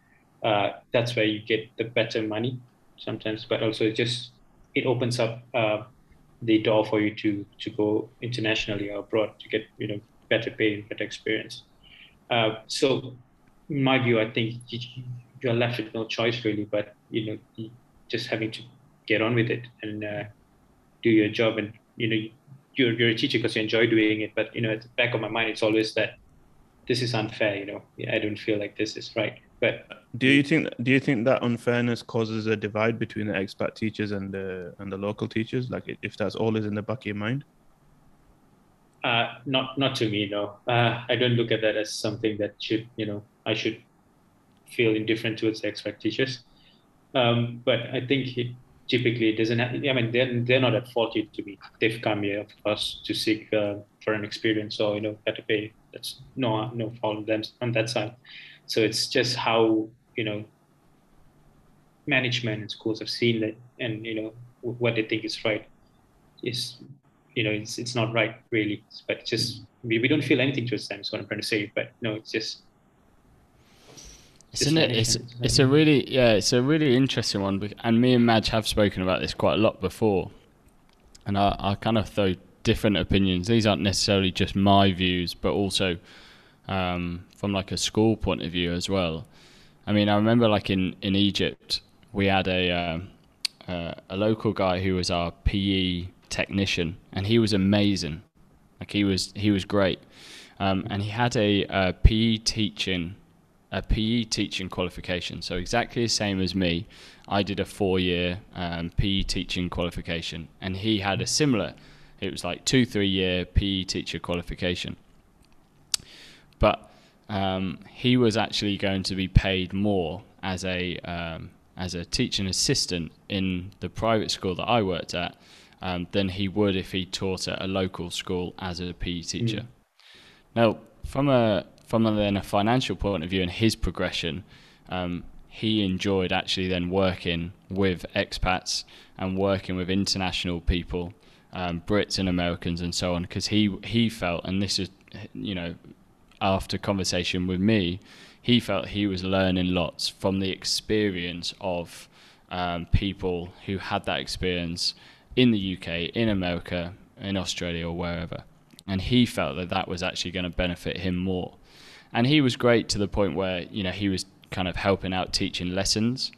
C: uh, that's where you get the better money sometimes, but also it just it opens up uh, the door for you to to go internationally or abroad to get you know better pay and better experience. Uh, so, in my view, I think you, you're left with no choice really, but you know, just having to get on with it and uh, do your job. And you know, you're you're a teacher because you enjoy doing it, but you know, at the back of my mind, it's always that this is unfair. You know, I don't feel like this is right, but
B: do you think do you think that unfairness causes a divide between the expat teachers and the and the local teachers? Like if that's always in the back of your mind?
C: Uh, not not to me, no. Uh, I don't look at that as something that should you know I should feel indifferent towards the expat teachers. Um, but I think it, typically it doesn't. Have, I mean, they're they're not at fault to me. They've come here for us to seek uh, for an experience or you know better pay. That's no no fault on them on that side. So it's just how you know management and schools have seen it and you know what they think is right is you know it's it's not right really but just we, we don't feel anything towards them is what i'm trying to say but no it's just
A: isn't it? It's it's a really yeah, it's a really interesting one. And me and Madge have spoken about this quite a lot before, and I, I kind of throw different opinions. These aren't necessarily just my views, but also um, from like a school point of view as well. I mean, I remember like in in Egypt, we had a um, uh, a local guy who was our PE technician, and he was amazing. Like he was he was great, um, and he had a, a PE teaching a PE teaching qualification. So exactly the same as me. I did a four-year um, PE teaching qualification, and he had a similar. It was like two, three-year PE teacher qualification. But um, he was actually going to be paid more as a um, as a teaching assistant in the private school that I worked at um, than he would if he taught at a local school as a PE teacher. Mm. Now, from a from a, then a financial point of view and his progression, um, he enjoyed actually then working with expats and working with international people, um, Brits and Americans and so on, because he he felt, and this is, you know, after conversation with me, he felt he was learning lots from the experience of um, people who had that experience in the UK, in America, in Australia, or wherever. And he felt that that was actually going to benefit him more and he was great to the point where you know he was kind of helping out teaching lessons.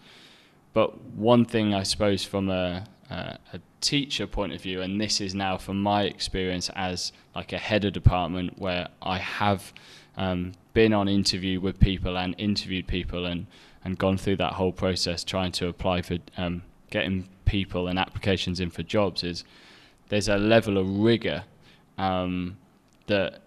A: But one thing I suppose from a, a, a teacher point of view, and this is now from my experience as like a head of department where I have um, been on interview with people and interviewed people and, and gone through that whole process trying to apply for um, getting people and applications in for jobs is there's a level of rigor um, that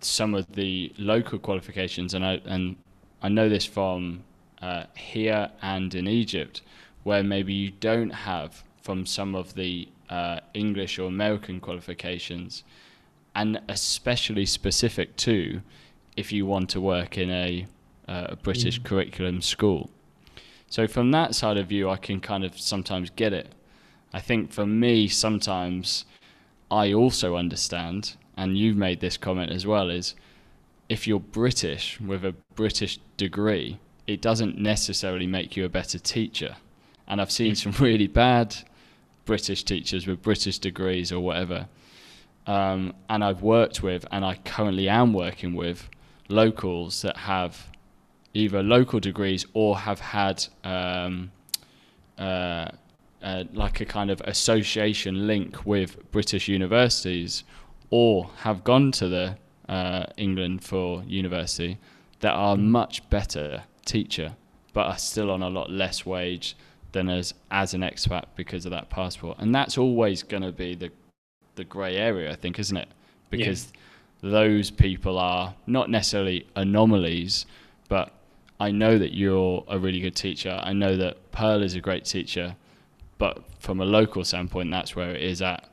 A: some of the local qualifications, and I and I know this from uh, here and in Egypt, where maybe you don't have from some of the uh, English or American qualifications, and especially specific to if you want to work in a, uh, a British mm. curriculum school. So from that side of view, I can kind of sometimes get it. I think for me, sometimes I also understand and you've made this comment as well, is if you're British with a British degree, it doesn't necessarily make you a better teacher. And I've seen some really bad British teachers with British degrees or whatever. Um, and I've worked with, and I currently am working with, locals that have either local degrees or have had um, uh, uh, like a kind of association link with British universities or have gone to the uh, England for university that are much better teacher, but are still on a lot less wage than as as an expat because of that passport. And that's always going to be the the grey area, I think, isn't it? Because yeah. those people are not necessarily anomalies, but I know that you're a really good teacher. I know that Pearl is a great teacher, but from a local standpoint, that's where it is at.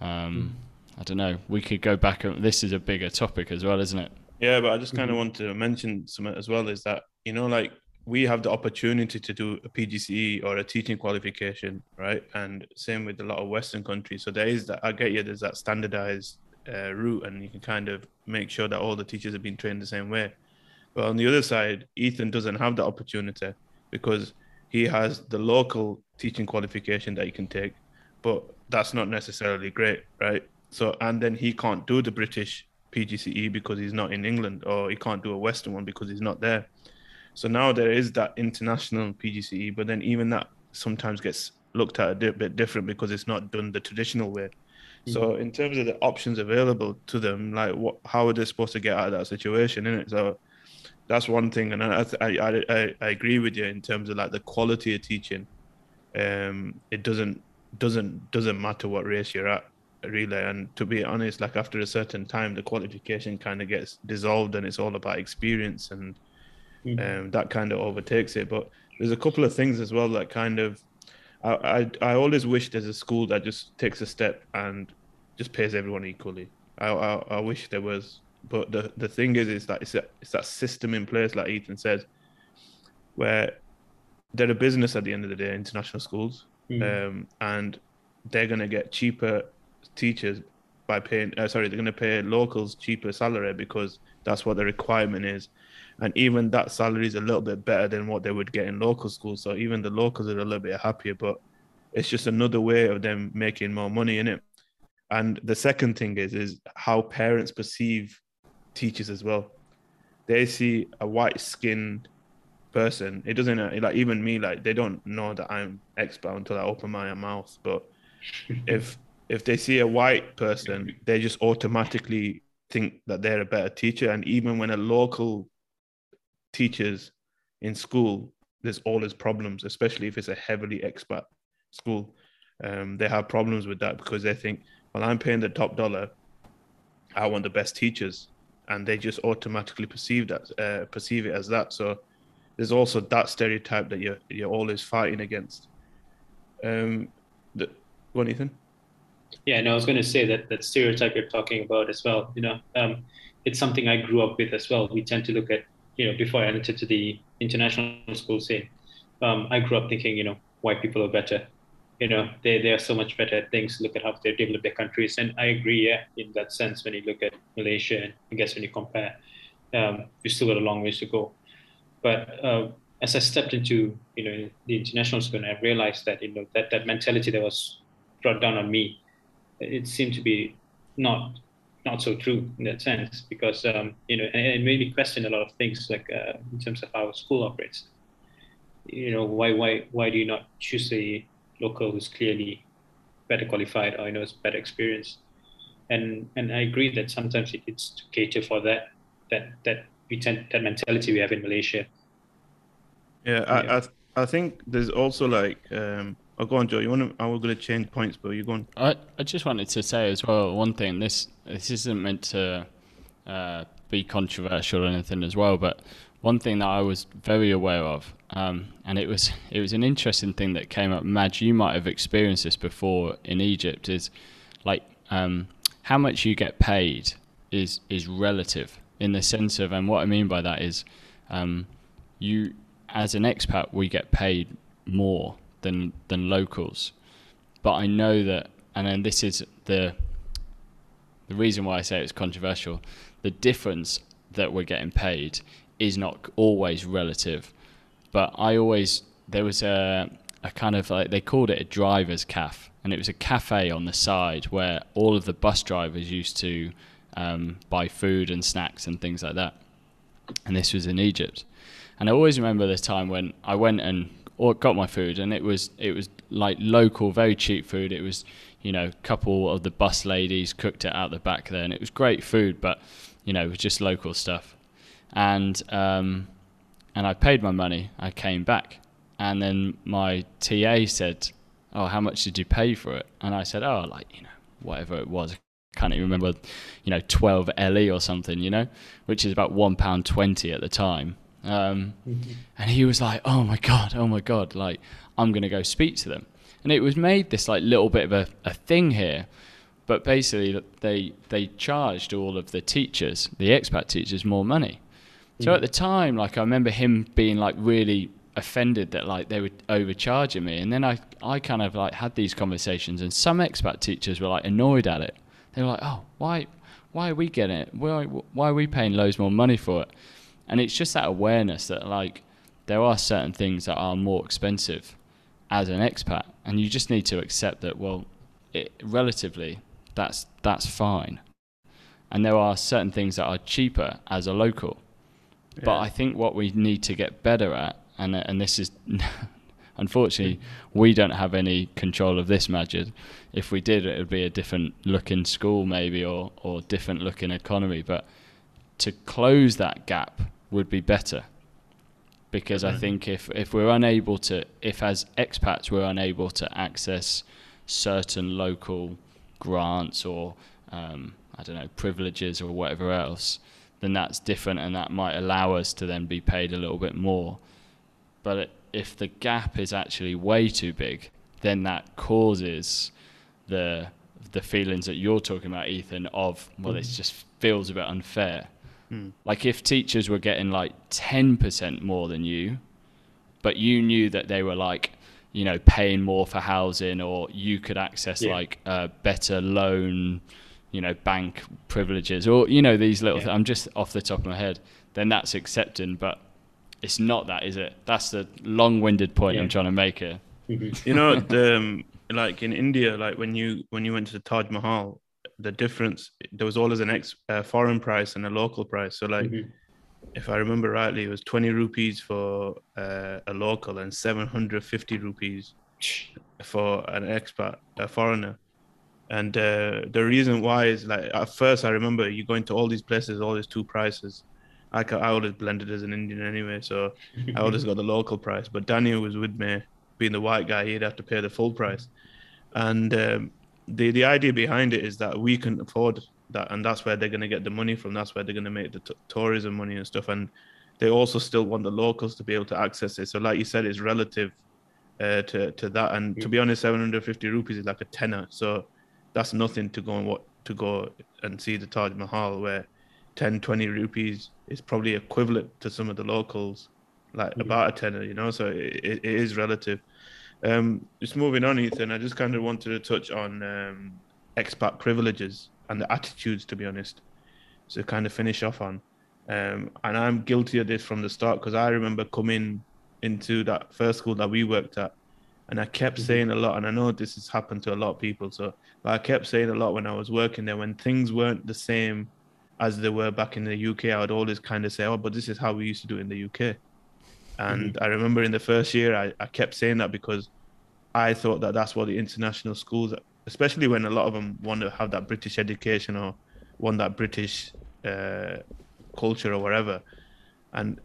A: Um, mm. I don't know. We could go back. This is a bigger topic as well, isn't it?
B: Yeah, but I just kind of mm-hmm. want to mention something as well is that you know, like we have the opportunity to do a PGCE or a teaching qualification, right? And same with a lot of Western countries. So there is that. I get you. There's that standardized uh, route, and you can kind of make sure that all the teachers have been trained the same way. But on the other side, Ethan doesn't have the opportunity because he has the local teaching qualification that he can take, but that's not necessarily great, right? So and then he can't do the British PGCE because he's not in England, or he can't do a Western one because he's not there. So now there is that international PGCE, but then even that sometimes gets looked at a bit different because it's not done the traditional way. Mm-hmm. So in terms of the options available to them, like what, how are they supposed to get out of that situation? In it, so that's one thing, and I, I I I agree with you in terms of like the quality of teaching. Um, it doesn't doesn't doesn't matter what race you're at really and to be honest like after a certain time the qualification kind of gets dissolved and it's all about experience and mm-hmm. um, that kind of overtakes it but there's a couple of things as well that kind of I, I, I always wish there's a school that just takes a step and just pays everyone equally I, I, I wish there was but the the thing is is that it's, a, it's that system in place like ethan says where they're a business at the end of the day international schools mm. um, and they're going to get cheaper teachers by paying. Uh, sorry, they're going to pay locals cheaper salary because that's what the requirement is, and even that salary is a little bit better than what they would get in local schools. So even the locals are a little bit happier, but it's just another way of them making more money in it. And the second thing is is how parents perceive teachers as well. They see a white skinned person. It doesn't like even me like they don't know that I'm expat until I open my mouth. But if if they see a white person, they just automatically think that they're a better teacher. And even when a local teachers in school, there's always problems, especially if it's a heavily expat school. Um, they have problems with that because they think, well, I'm paying the top dollar. I want the best teachers, and they just automatically perceive that uh, perceive it as that. So there's also that stereotype that you're you're always fighting against. Um, the, what Ethan?
C: Yeah, no, I was going to say that that stereotype you're talking about as well. You know, um, it's something I grew up with as well. We tend to look at, you know, before I entered to the international school scene, um, I grew up thinking, you know, white people are better. You know, they they are so much better at things. Look at how they develop their countries, and I agree. Yeah, in that sense, when you look at Malaysia, and I guess when you compare, um, we still got a long ways to go. But uh, as I stepped into, you know, the international school, and I realized that you know that that mentality that was brought down on me it seemed to be not not so true in that sense because um, you know and it made me question a lot of things like uh, in terms of how school operates. You know why why why do you not choose a local who's clearly better qualified or you know has better experience? And and I agree that sometimes it, it's to cater for that that that we tend that mentality we have in Malaysia.
B: Yeah, yeah. I, I I think there's also like um Oh, go on, Joe. You want to? I was going to change points, but you're going.
A: I I just wanted to say as well one thing. This this isn't meant to uh, be controversial or anything as well, but one thing that I was very aware of, um, and it was it was an interesting thing that came up. Madge, you might have experienced this before in Egypt. Is like um, how much you get paid is is relative in the sense of, and what I mean by that is, um, you as an expat we get paid more than than locals. But I know that, and then this is the the reason why I say it's controversial. The difference that we're getting paid is not always relative, but I always there was a a kind of like they called it a driver's cafe, and it was a cafe on the side where all of the bus drivers used to um, buy food and snacks and things like that. And this was in Egypt. And I always remember the time when I went and or got my food, and it was it was like local, very cheap food. It was you know, a couple of the bus ladies cooked it out the back there, and it was great food, but you know, it was just local stuff. And um, and I paid my money. I came back, and then my TA said, "Oh, how much did you pay for it?" And I said, "Oh, like you know, whatever it was." I can't even remember, you know, 12 LE or something, you know, which is about one pound twenty at the time. Um, mm-hmm. And he was like, "Oh my god, oh my god!" Like I'm gonna go speak to them. And it was made this like little bit of a, a thing here, but basically they they charged all of the teachers, the expat teachers, more money. So at mm. the time, like I remember him being like really offended that like they were overcharging me, and then I I kind of like had these conversations, and some expat teachers were like annoyed at it. They were like, "Oh, why why are we getting it? Why why are we paying loads more money for it?" And it's just that awareness that like there are certain things that are more expensive as an expat and you just need to accept that well it, relatively that's that's fine. And there are certain things that are cheaper as a local. Yeah. but i think what we need to get better at and and this is unfortunately we don't have any control of this Majid. If we did it would be a different looking school maybe or or different looking economy. But to close that gap would be better. Because I think if, if we're unable to, if as expats we're unable to access certain local grants or um, I don't know privileges or whatever else, then that's different, and that might allow us to then be paid a little bit more. But if the gap is actually way too big, then that causes the the feelings that you're talking about, Ethan, of well, mm. it just feels a bit unfair. Mm. Like if teachers were getting like ten percent more than you, but you knew that they were like, you know, paying more for housing, or you could access yeah. like a better loan you know, bank privileges or, you know, these little, yeah. th- I'm just off the top of my head, then that's accepting. But it's not that, is it? That's the long winded point yeah. I'm trying to make here.
B: Mm-hmm. You know, the, um, like in India, like when you when you went to the Taj Mahal, the difference there was always an ex uh, foreign price and a local price. So like, mm-hmm. if I remember rightly, it was twenty rupees for uh, a local and seven hundred fifty rupees for an expat, a foreigner. And uh, the reason why is like at first I remember you going to all these places, all these two prices. I, I always blended as an Indian anyway, so I always got the local price. But Daniel was with me, being the white guy, he'd have to pay the full price. And um, the the idea behind it is that we can afford that, and that's where they're going to get the money from. That's where they're going to make the t- tourism money and stuff. And they also still want the locals to be able to access it. So, like you said, it's relative uh, to to that. And to be honest, 750 rupees is like a tenner. So that's nothing to go and what to go and see the Taj Mahal, where 10, 20 rupees is probably equivalent to some of the locals, like mm-hmm. about a tenner, you know. So it, it is relative. Um, just moving on, Ethan. I just kind of wanted to touch on um, expat privileges and the attitudes, to be honest. So kind of finish off on, um, and I'm guilty of this from the start because I remember coming into that first school that we worked at and I kept mm-hmm. saying a lot, and I know this has happened to a lot of people. So, but I kept saying a lot when I was working there, when things weren't the same as they were back in the UK, I would always kind of say, "Oh, but this is how we used to do it in the UK." And mm-hmm. I remember in the first year, I, I kept saying that because I thought that that's what the international schools, especially when a lot of them want to have that British education or want that British uh, culture or whatever. And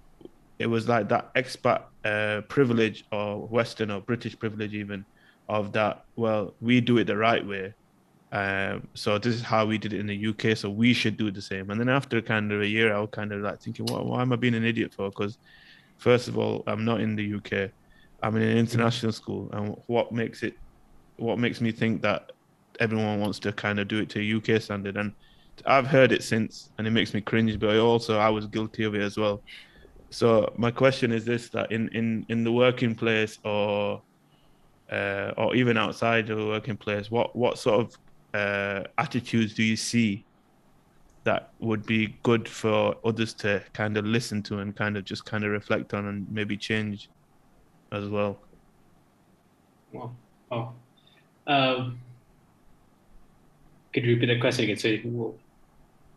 B: it was like that expat uh, privilege or Western or British privilege even of that. Well, we do it the right way, um, so this is how we did it in the UK. So we should do the same. And then after kind of a year, I was kind of like thinking, what, why am I being an idiot for? Because first of all, I'm not in the UK. I'm in an international school, and what makes it, what makes me think that everyone wants to kind of do it to UK standard? And I've heard it since, and it makes me cringe. But also, I was guilty of it as well. So my question is this: that in in in the working place or uh, or even outside of the working place, what what sort of uh, attitudes do you see that would be good for others to kind of listen to and kind of just kind of reflect on and maybe change as well?
C: Well, oh, um, could you repeat the question again? So, you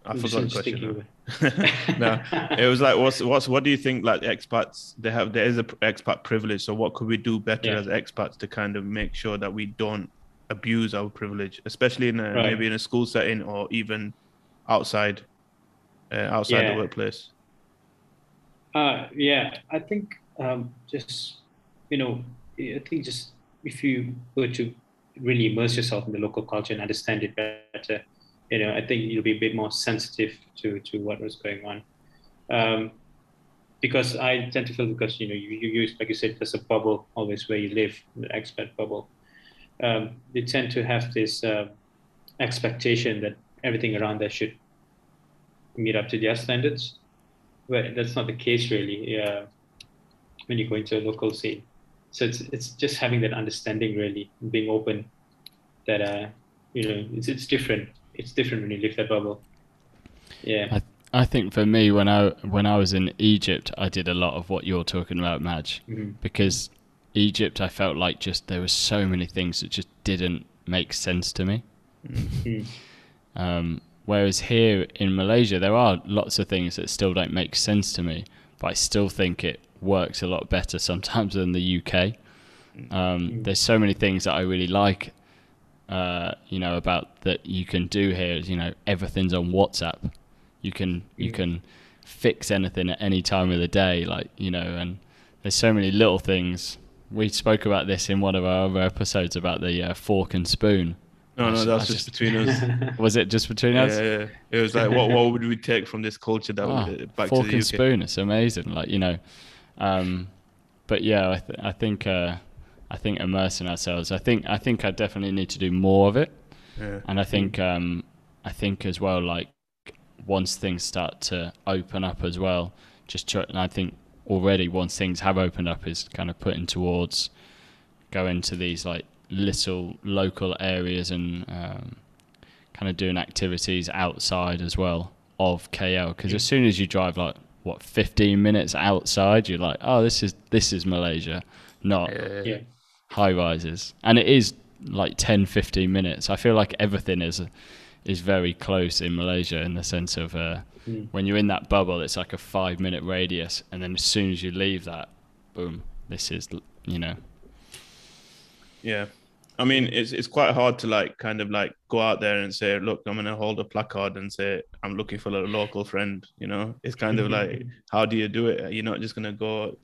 B: I forgot the question. no, it was like, what's what's what do you think? Like expats, they have there is a expat privilege. So what could we do better yeah. as expats to kind of make sure that we don't abuse our privilege, especially in a, right. maybe in a school setting or even outside uh, outside yeah. the workplace?
C: Uh, yeah, I think um, just you know, I think just if you were to really immerse yourself in the local culture and understand it better you know, I think you'll be a bit more sensitive to to what was going on. Um, because I tend to feel because you know you, you use like you said there's a bubble always where you live the expat bubble. Um, you tend to have this uh, expectation that everything around there should meet up to their standards, but that's not the case really. Uh, when you go into a local scene, so it's it's just having that understanding really, being open that uh, you know it's it's different it's different when you live that bubble. Yeah.
A: I, I think for me, when I when I was in Egypt, I did a lot of what you're talking about, Madge, mm-hmm. because Egypt, I felt like just there were so many things that just didn't make sense to me. Mm-hmm. Um, whereas here in Malaysia, there are lots of things that still don't make sense to me, but I still think it works a lot better sometimes than the UK. Um, mm-hmm. There's so many things that I really like uh, you know, about that you can do here is, you know, everything's on WhatsApp. You can you can fix anything at any time of the day. Like you know, and there's so many little things. We spoke about this in one of our other episodes about the uh, fork and spoon.
B: No, no,
A: I
B: that's
A: just-
B: just between us.
A: Was it just between us?
B: yeah, yeah. It was like, what, what would we take from this culture that would, back
A: fork
B: to the
A: and
B: UK?
A: spoon. It's amazing. Like you know, um, but yeah, I, th- I think uh, I think immersing ourselves. I think I think I definitely need to do more of it,
B: Yeah.
A: and I think um, I think as well like once things start to open up as well, just try, and I think already once things have opened up is kind of putting towards going to these like little local areas and um, kind of doing activities outside as well of KL because as soon as you drive like what 15 minutes outside you're like oh this is this is Malaysia not
B: Yeah.
C: yeah.
A: high rises and it is like 10 15 minutes I feel like everything is is very close in Malaysia in the sense of uh,
C: Mm.
A: when you're in that bubble it's like a 5 minute radius and then as soon as you leave that boom this is you know
B: Yeah. I mean, it's it's quite hard to like kind of like go out there and say, look, I'm gonna hold a placard and say I'm looking for a local friend. You know, it's kind of like, mm-hmm. how do you do it? You're not just gonna go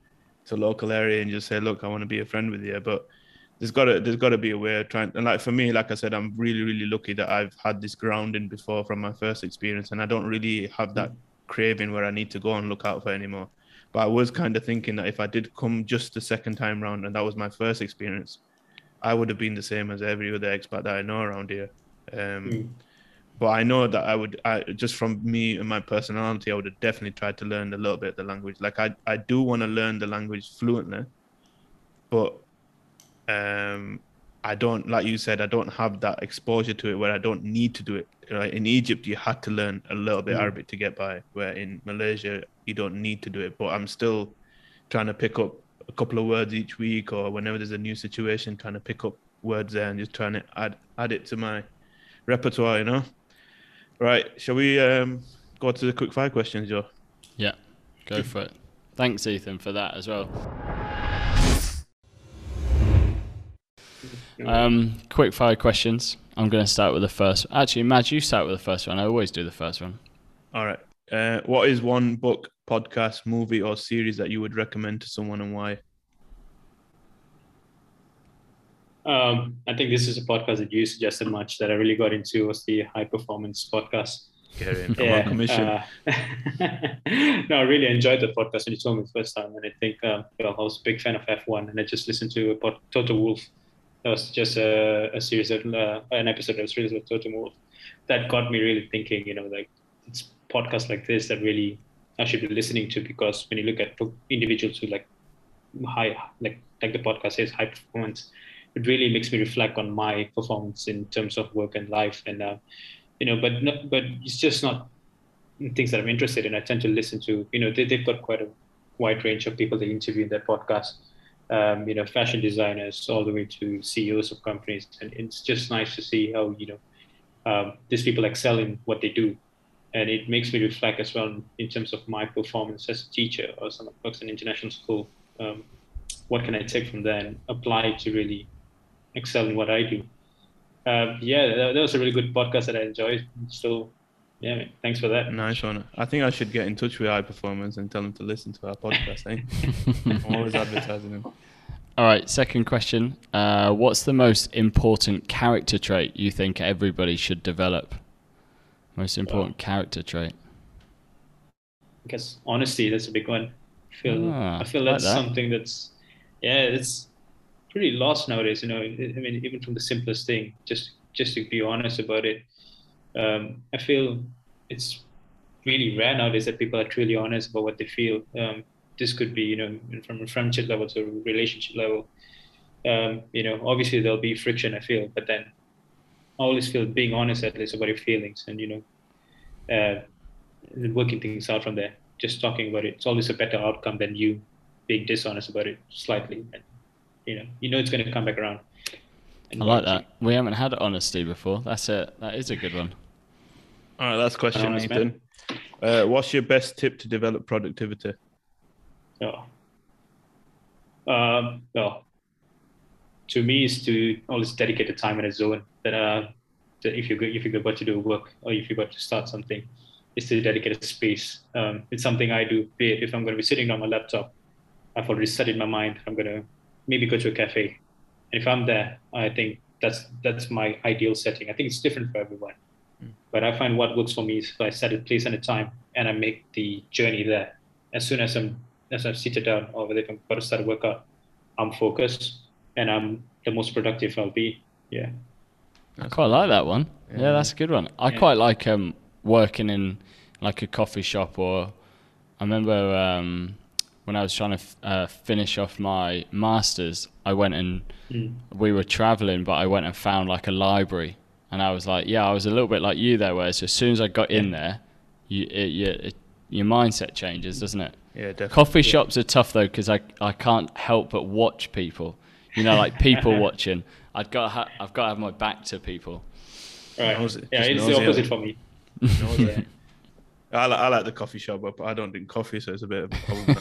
B: to local area and just say, look, I want to be a friend with you. But there's gotta there's gotta be a way of trying. And like for me, like I said, I'm really really lucky that I've had this grounding before from my first experience, and I don't really have that mm. craving where I need to go and look out for anymore. But I was kind of thinking that if I did come just the second time round, and that was my first experience, I would have been the same as every other expat that I know around here. Um,
C: Mm.
B: But I know that I would, I just from me and my personality, I would have definitely tried to learn a little bit of the language. Like I, I do want to learn the language fluently, but um, I don't, like you said, I don't have that exposure to it where I don't need to do it. Like in Egypt, you had to learn a little bit
C: Mm.
B: Arabic to get by, where in Malaysia, you don't need to do it. But I'm still trying to pick up a couple of words each week or whenever there's a new situation, trying to pick up words there and just trying to add add it to my repertoire, you know? Right. Shall we um go to the quick fire questions, Joe?
A: Yeah, go for it. Thanks, Ethan, for that as well. Um, quick fire questions. I'm going to start with the first. Actually, Maj, you start with the first one. I always do the first one.
B: All right. Uh, what is one book, podcast, movie, or series that you would recommend to someone and why?
C: Um, I think this is a podcast that you suggested Maj that I really got into was the high performance podcast.
B: Get in. Come on, commission.
C: uh, no, I really enjoyed the podcast when you told me the first time, and I think um, well, I was a big fan of F1, and I just listened to a pod, Toto Wolff. That was just a, a series of uh, an episode that was released with Toto Wolff. That got me really thinking. You know, like it's podcasts like this that really I should be listening to because when you look at individuals who like high, like like the podcast says, high performance, it really makes me reflect on my performance in terms of work and life and. Uh, you know, but not, but it's just not things that I'm interested in. I tend to listen to, you know, they, they've got quite a wide range of people they interview in their podcast. Um, you know, fashion designers all the way to CEOs of companies, and it's just nice to see how you know um, these people excel in what they do, and it makes me reflect as well in terms of my performance as a teacher or someone who works in international school. Um, what can I take from there and apply to really excel in what I do? uh, yeah, that, that, was a really good podcast that I enjoyed. So, yeah, thanks for that.
B: Nice one. I think I should get in touch with High Performance and tell them to listen to our podcast. Eh? I'm always advertising them.
A: All right, second question. Uh, what's the most important character trait you think everybody should develop? Most important character trait?
C: I guess honesty. That's a big one. I feel.
A: Ah,
C: I feel
A: like
C: that's
A: that.
C: something that's. Yeah, it's pretty lost nowadays. You know, I mean, even from the simplest thing, just just to be honest about it. Um, I feel it's really rare nowadays that people are truly honest about what they feel. Um, this could be, you know, from a friendship level to a relationship level. Um, you know, obviously there'll be friction. I feel, but then always feel being honest at least about your feelings and you know, uh, working things out from there. Just talking about it. It's always a better outcome than you being dishonest about it slightly. And, you know, you know it's going to come back around.
A: I like that. We haven't had honesty before. That's it. That is a good one.
B: All right, last question,
C: Honest,
B: Ethan. Uh, what's your best tip to develop productivity?
C: Oh. Um, well, to me, is to always dedicate the time in a zone that uh, that if you if you're about to do work or if you're about to start something, is to dedicate a space. Um, it's something I do. Be it if I'm going to be sitting on my laptop, I've already set in my mind. I'm going to maybe go to a cafe, and if I'm there, I think that's that's my ideal setting. I think it's different for everyone, mm. but I find what works for me is if I set a place and a time, and I make the journey there. As soon as I'm as I'm seated down, or if I'm about to start a workout, I'm focused and I'm the most productive I'll be. Yeah.
A: I quite like that one. Yeah, yeah that's a good one. I yeah. quite like um, working in like a coffee shop or I remember um, when I was trying to f- uh, finish off my masters, I went and mm. we were traveling, but I went and found like a library, and I was like, yeah, I was a little bit like you there, where as soon as I got yeah. in there, you, it, you it, your mindset changes, doesn't it?
B: Yeah, definitely.
A: Coffee
B: yeah.
A: shops are tough though because I I can't help but watch people. You know, like people watching. I've got ha- I've got to have my back to people.
C: Right. yeah, it's the opposite for me.
B: I like, I like the coffee shop, but I don't drink coffee, so it's a bit of a problem.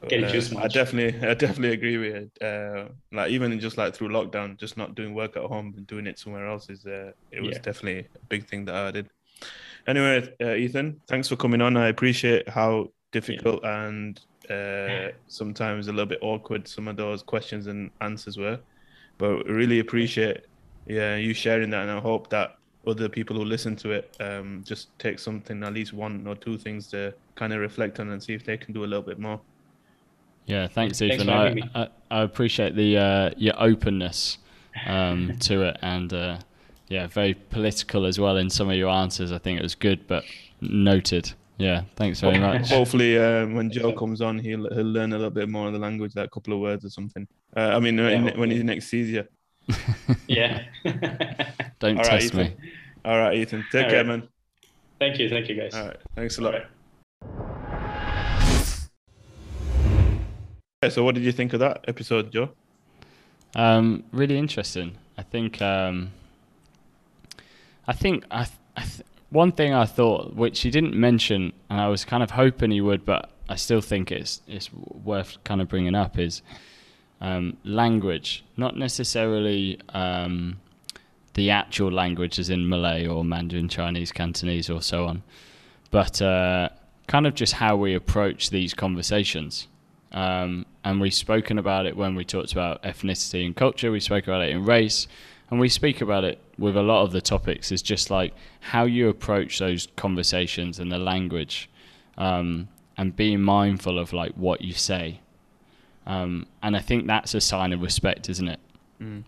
C: but, uh,
B: I definitely, I definitely agree with you. Uh, like even just like through lockdown, just not doing work at home and doing it somewhere else is, uh, it was yeah. definitely a big thing that I did. Anyway, uh, Ethan, thanks for coming on. I appreciate how difficult yeah. and uh, sometimes a little bit awkward some of those questions and answers were, but really appreciate yeah you sharing that, and I hope that other people who listen to it um, just take something, at least one or two things to kind of reflect on and see if they can do a little bit more.
A: Yeah, thanks, Ethan. Thanks I, I, I, appreciate the uh, your openness um, to it, and uh, yeah, very political as well in some of your answers. I think it was good, but noted. Yeah, thanks very much.
B: Hopefully, uh, when Joe comes on, he'll he'll learn a little bit more of the language, like a couple of words or something. Uh, I mean, yeah, in, when he next sees you.
C: yeah.
A: Don't All test
B: right, me. All right, Ethan. Take All care, right. man.
C: Thank you. Thank you, guys.
B: All right. Thanks a lot. so, what did you think of that episode, Joe?
A: Um, really interesting. I think. Um, I think I, I th- one thing I thought, which he didn't mention, and I was kind of hoping he would, but I still think it's it's worth kind of bringing up is um, language, not necessarily um, the actual language, as in Malay or Mandarin Chinese, Cantonese, or so on, but uh, kind of just how we approach these conversations. Um, and we've spoken about it when we talked about ethnicity and culture. We spoke about it in race, and we speak about it with a lot of the topics. Is just like how you approach those conversations and the language, um, and being mindful of like what you say um, and I think that's a sign of respect, isn't it? Mm.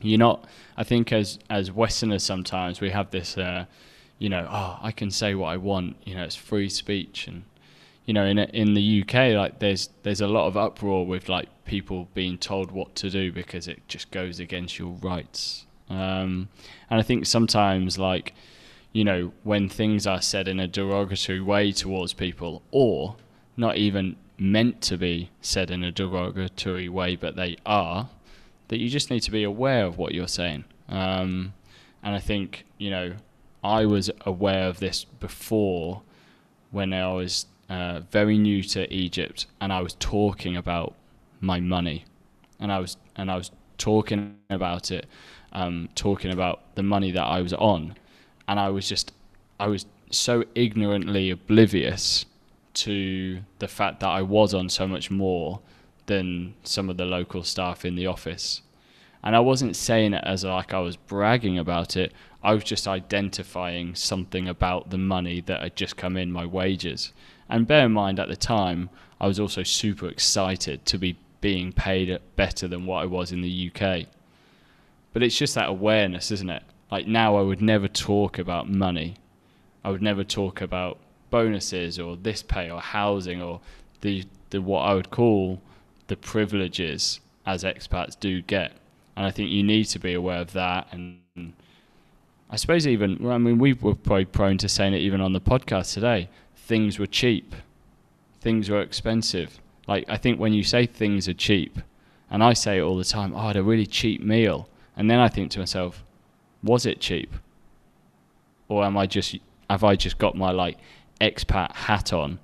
A: You're not. I think as as Westerners sometimes we have this, uh, you know, oh, I can say what I want. You know, it's free speech, and you know, in in the UK, like there's there's a lot of uproar with like people being told what to do because it just goes against your rights. Um, and I think sometimes like you know when things are said in a derogatory way towards people, or not even meant to be said in a derogatory way, but they are, that you just need to be aware of what you're saying. Um, and I think, you know, I was aware of this before when I was uh, very new to Egypt and I was talking about my money. And I was and I was talking about it, um, talking about the money that I was on, and I was just I was so ignorantly oblivious to the fact that I was on so much more than some of the local staff in the office. And I wasn't saying it as like I was bragging about it. I was just identifying something about the money that had just come in, my wages. And bear in mind, at the time, I was also super excited to be being paid better than what I was in the UK. But it's just that awareness, isn't it? Like now, I would never talk about money. I would never talk about bonuses or this pay or housing or the the what I would call the privileges as expats do get. And I think you need to be aware of that. And I suppose even, well, I mean, we were probably prone to saying it even on the podcast today. Things were cheap, things were expensive. Like, I think when you say things are cheap, and I say it all the time, oh, I had a really cheap meal. And then I think to myself, was it cheap? Or am I just, have I just got my like expat hat on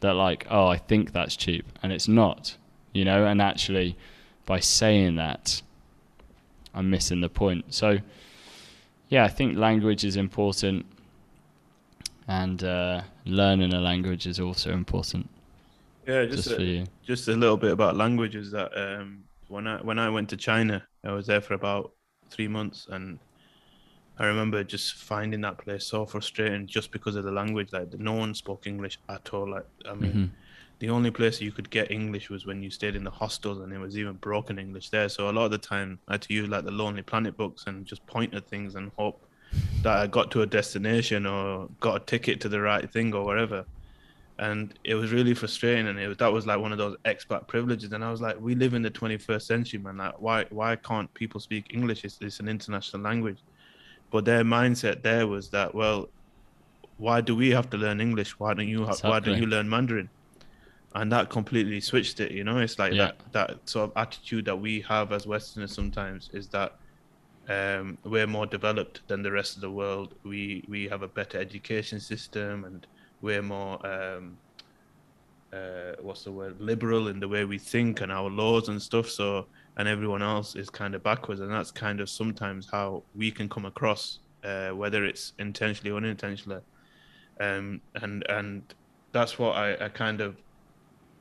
A: that like oh I think that's cheap and it's not you know and actually by saying that I'm missing the point so yeah I think language is important and uh, learning a language is also important.
B: Yeah, just,
A: Just for
B: a,
A: you.
B: just a little bit about languages. That um, when I when I went to China, I was there for about three months, and I remember just finding that place so frustrating just because of the language. Like no one spoke English at all. Like I mean,
A: Mhm.
B: the only place you could get English was when you stayed in the hostels, and it was even broken English there. So a lot of the time, I had to use like the Lonely Planet books and just point at things and hope that I got to a destination or got a ticket to the right thing or whatever. And it was really frustrating, and it was, that was like one of those expat privileges. And I was like, we live in the 21st century, man. Like, why why can't people speak English? It's, it's an international language. But their mindset there was that, well, why do we have to learn English? Why don't you? Ha- Why don't you learn Mandarin? And that completely switched it. You know, it's like
A: Yeah.
B: that that sort of attitude that we have as Westerners sometimes is that um, we're more developed than the rest of the world. We we have a better education system, and we're more um, uh, what's the word liberal in the way we think and our laws and stuff. So and everyone else is kind of backwards, and that's kind of sometimes how we can come across, uh, whether it's intentionally or unintentionally. Um, and and that's what I, I kind of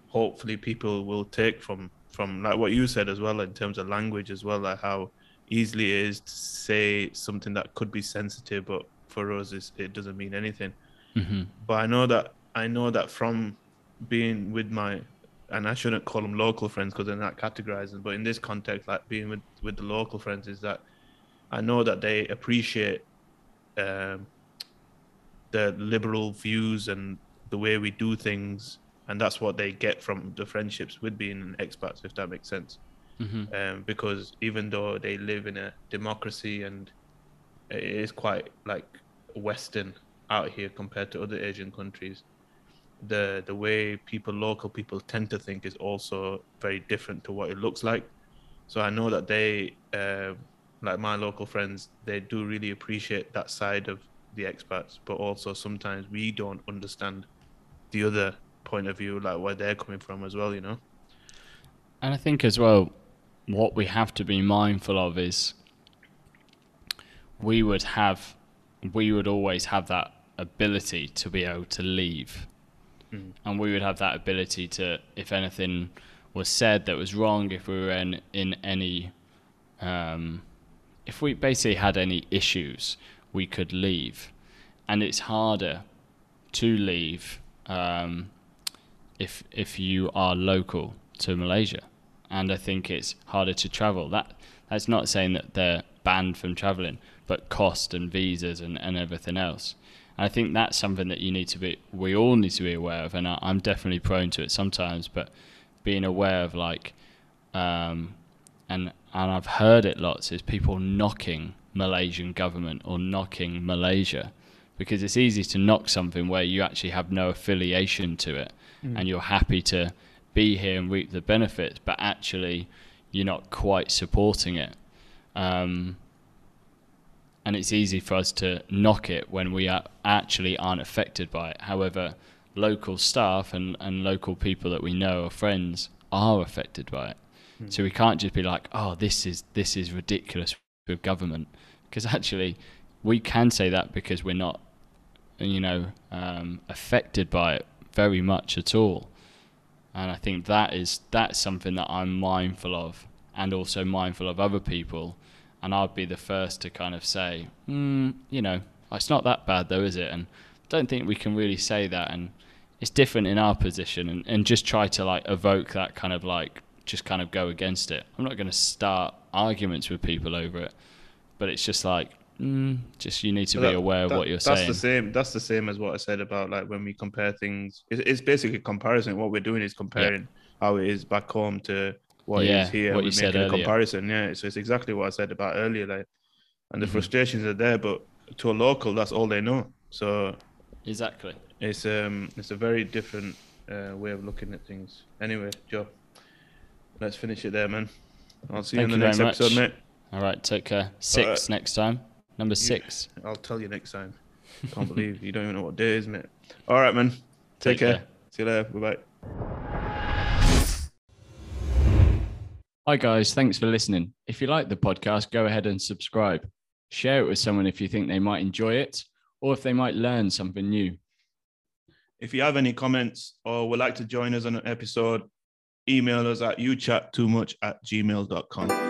B: hopefully people will take from from like what you said as well in terms of language as well, like how easily it is to say something that could be sensitive, but for us it doesn't mean anything.
A: Mhm.
B: But I know that I know that from being with my and I shouldn't call them local friends because they're not categorizing, but in this context, like being with with the local friends, is that I know that they appreciate um, the liberal views and the way we do things, and that's what they get from the friendships with being an expats, if that makes sense
A: Mhm.
B: um, because even though they live in a democracy and it is quite like Western out here compared to other Asian countries, the the way people, local people, tend to think is also very different to what it looks like. So I know that they, uh, like my local friends, they do really appreciate that side of the expats, but also sometimes we don't understand the other point of view, like where they're coming from as well. You know.
A: And I think as well, what we have to be mindful of is we would have, we would always have that ability to be able to leave.
B: Mm.
A: And we would have that ability to, if anything was said that was wrong, if we were in, in any, um, if we basically had any issues, we could leave. And it's harder to leave um, if if you are local to Malaysia, and I think it's harder to travel. That that's not saying that they're banned from traveling, but cost and visas and, and everything else. I think that's something that you need to be, we all need to be aware of, and I, I'm definitely prone to it sometimes. But being aware of like, um, and and I've heard it lots is people knocking Malaysian government or knocking Malaysia because it's easy to knock something where you actually have no affiliation to it and you're happy to be here and reap the benefits, but actually you're not quite supporting it. Um, and it's easy for us to knock it when we are actually aren't affected by it. However, local staff and, and local people that we know or friends are affected by it. So we can't just be like, oh, this is this is ridiculous with government, because actually we can say that because we're not, you know, um, affected by it very much at all. And I think that is that's something that I'm mindful of, and also mindful of other people. And I'd be the first to kind of say, mm, you know, it's not that bad though, is it? And don't think we can really say that. And it's different in our position, and, and just try to like evoke that kind of like just kind of go against it. I'm not going to start arguments with people over it, but it's just like, mm, just you need to be
B: That-
A: aware of
B: that-
A: what you're
B: that's
A: saying.
B: That's the same. That's the same as what I said about like when we compare things. It's, it's basically comparison. What we're doing is comparing how it is back home to what
A: Yeah,
B: is here.
A: what
B: we're
A: you
B: making a comparison. Yeah, so it's exactly what I said about earlier. Like, and the
A: Mhm.
B: frustrations are there, but to a local, that's all they know. So
A: Exactly.
B: it's um it's a very different uh, way of looking at things. Anyway, Joe, let's finish it there, man. I'll see
A: Thank
B: you in
A: you
B: the next
A: very
B: episode,
A: much.
B: mate.
A: All right, take care. Six next time. Number six.
B: I'll tell you next time. Can't believe you don't even know what day is, mate. All right, man. Take,
A: Take
B: care.
A: care.
B: See you later. Bye bye.
A: Hi, guys. Thanks for listening. If you like the podcast, go ahead and subscribe. Share it with someone if you think they might enjoy it, or if they might learn something new.
B: If you have any comments or would like to join us on an episode, email us at youchat too much at gmail.com.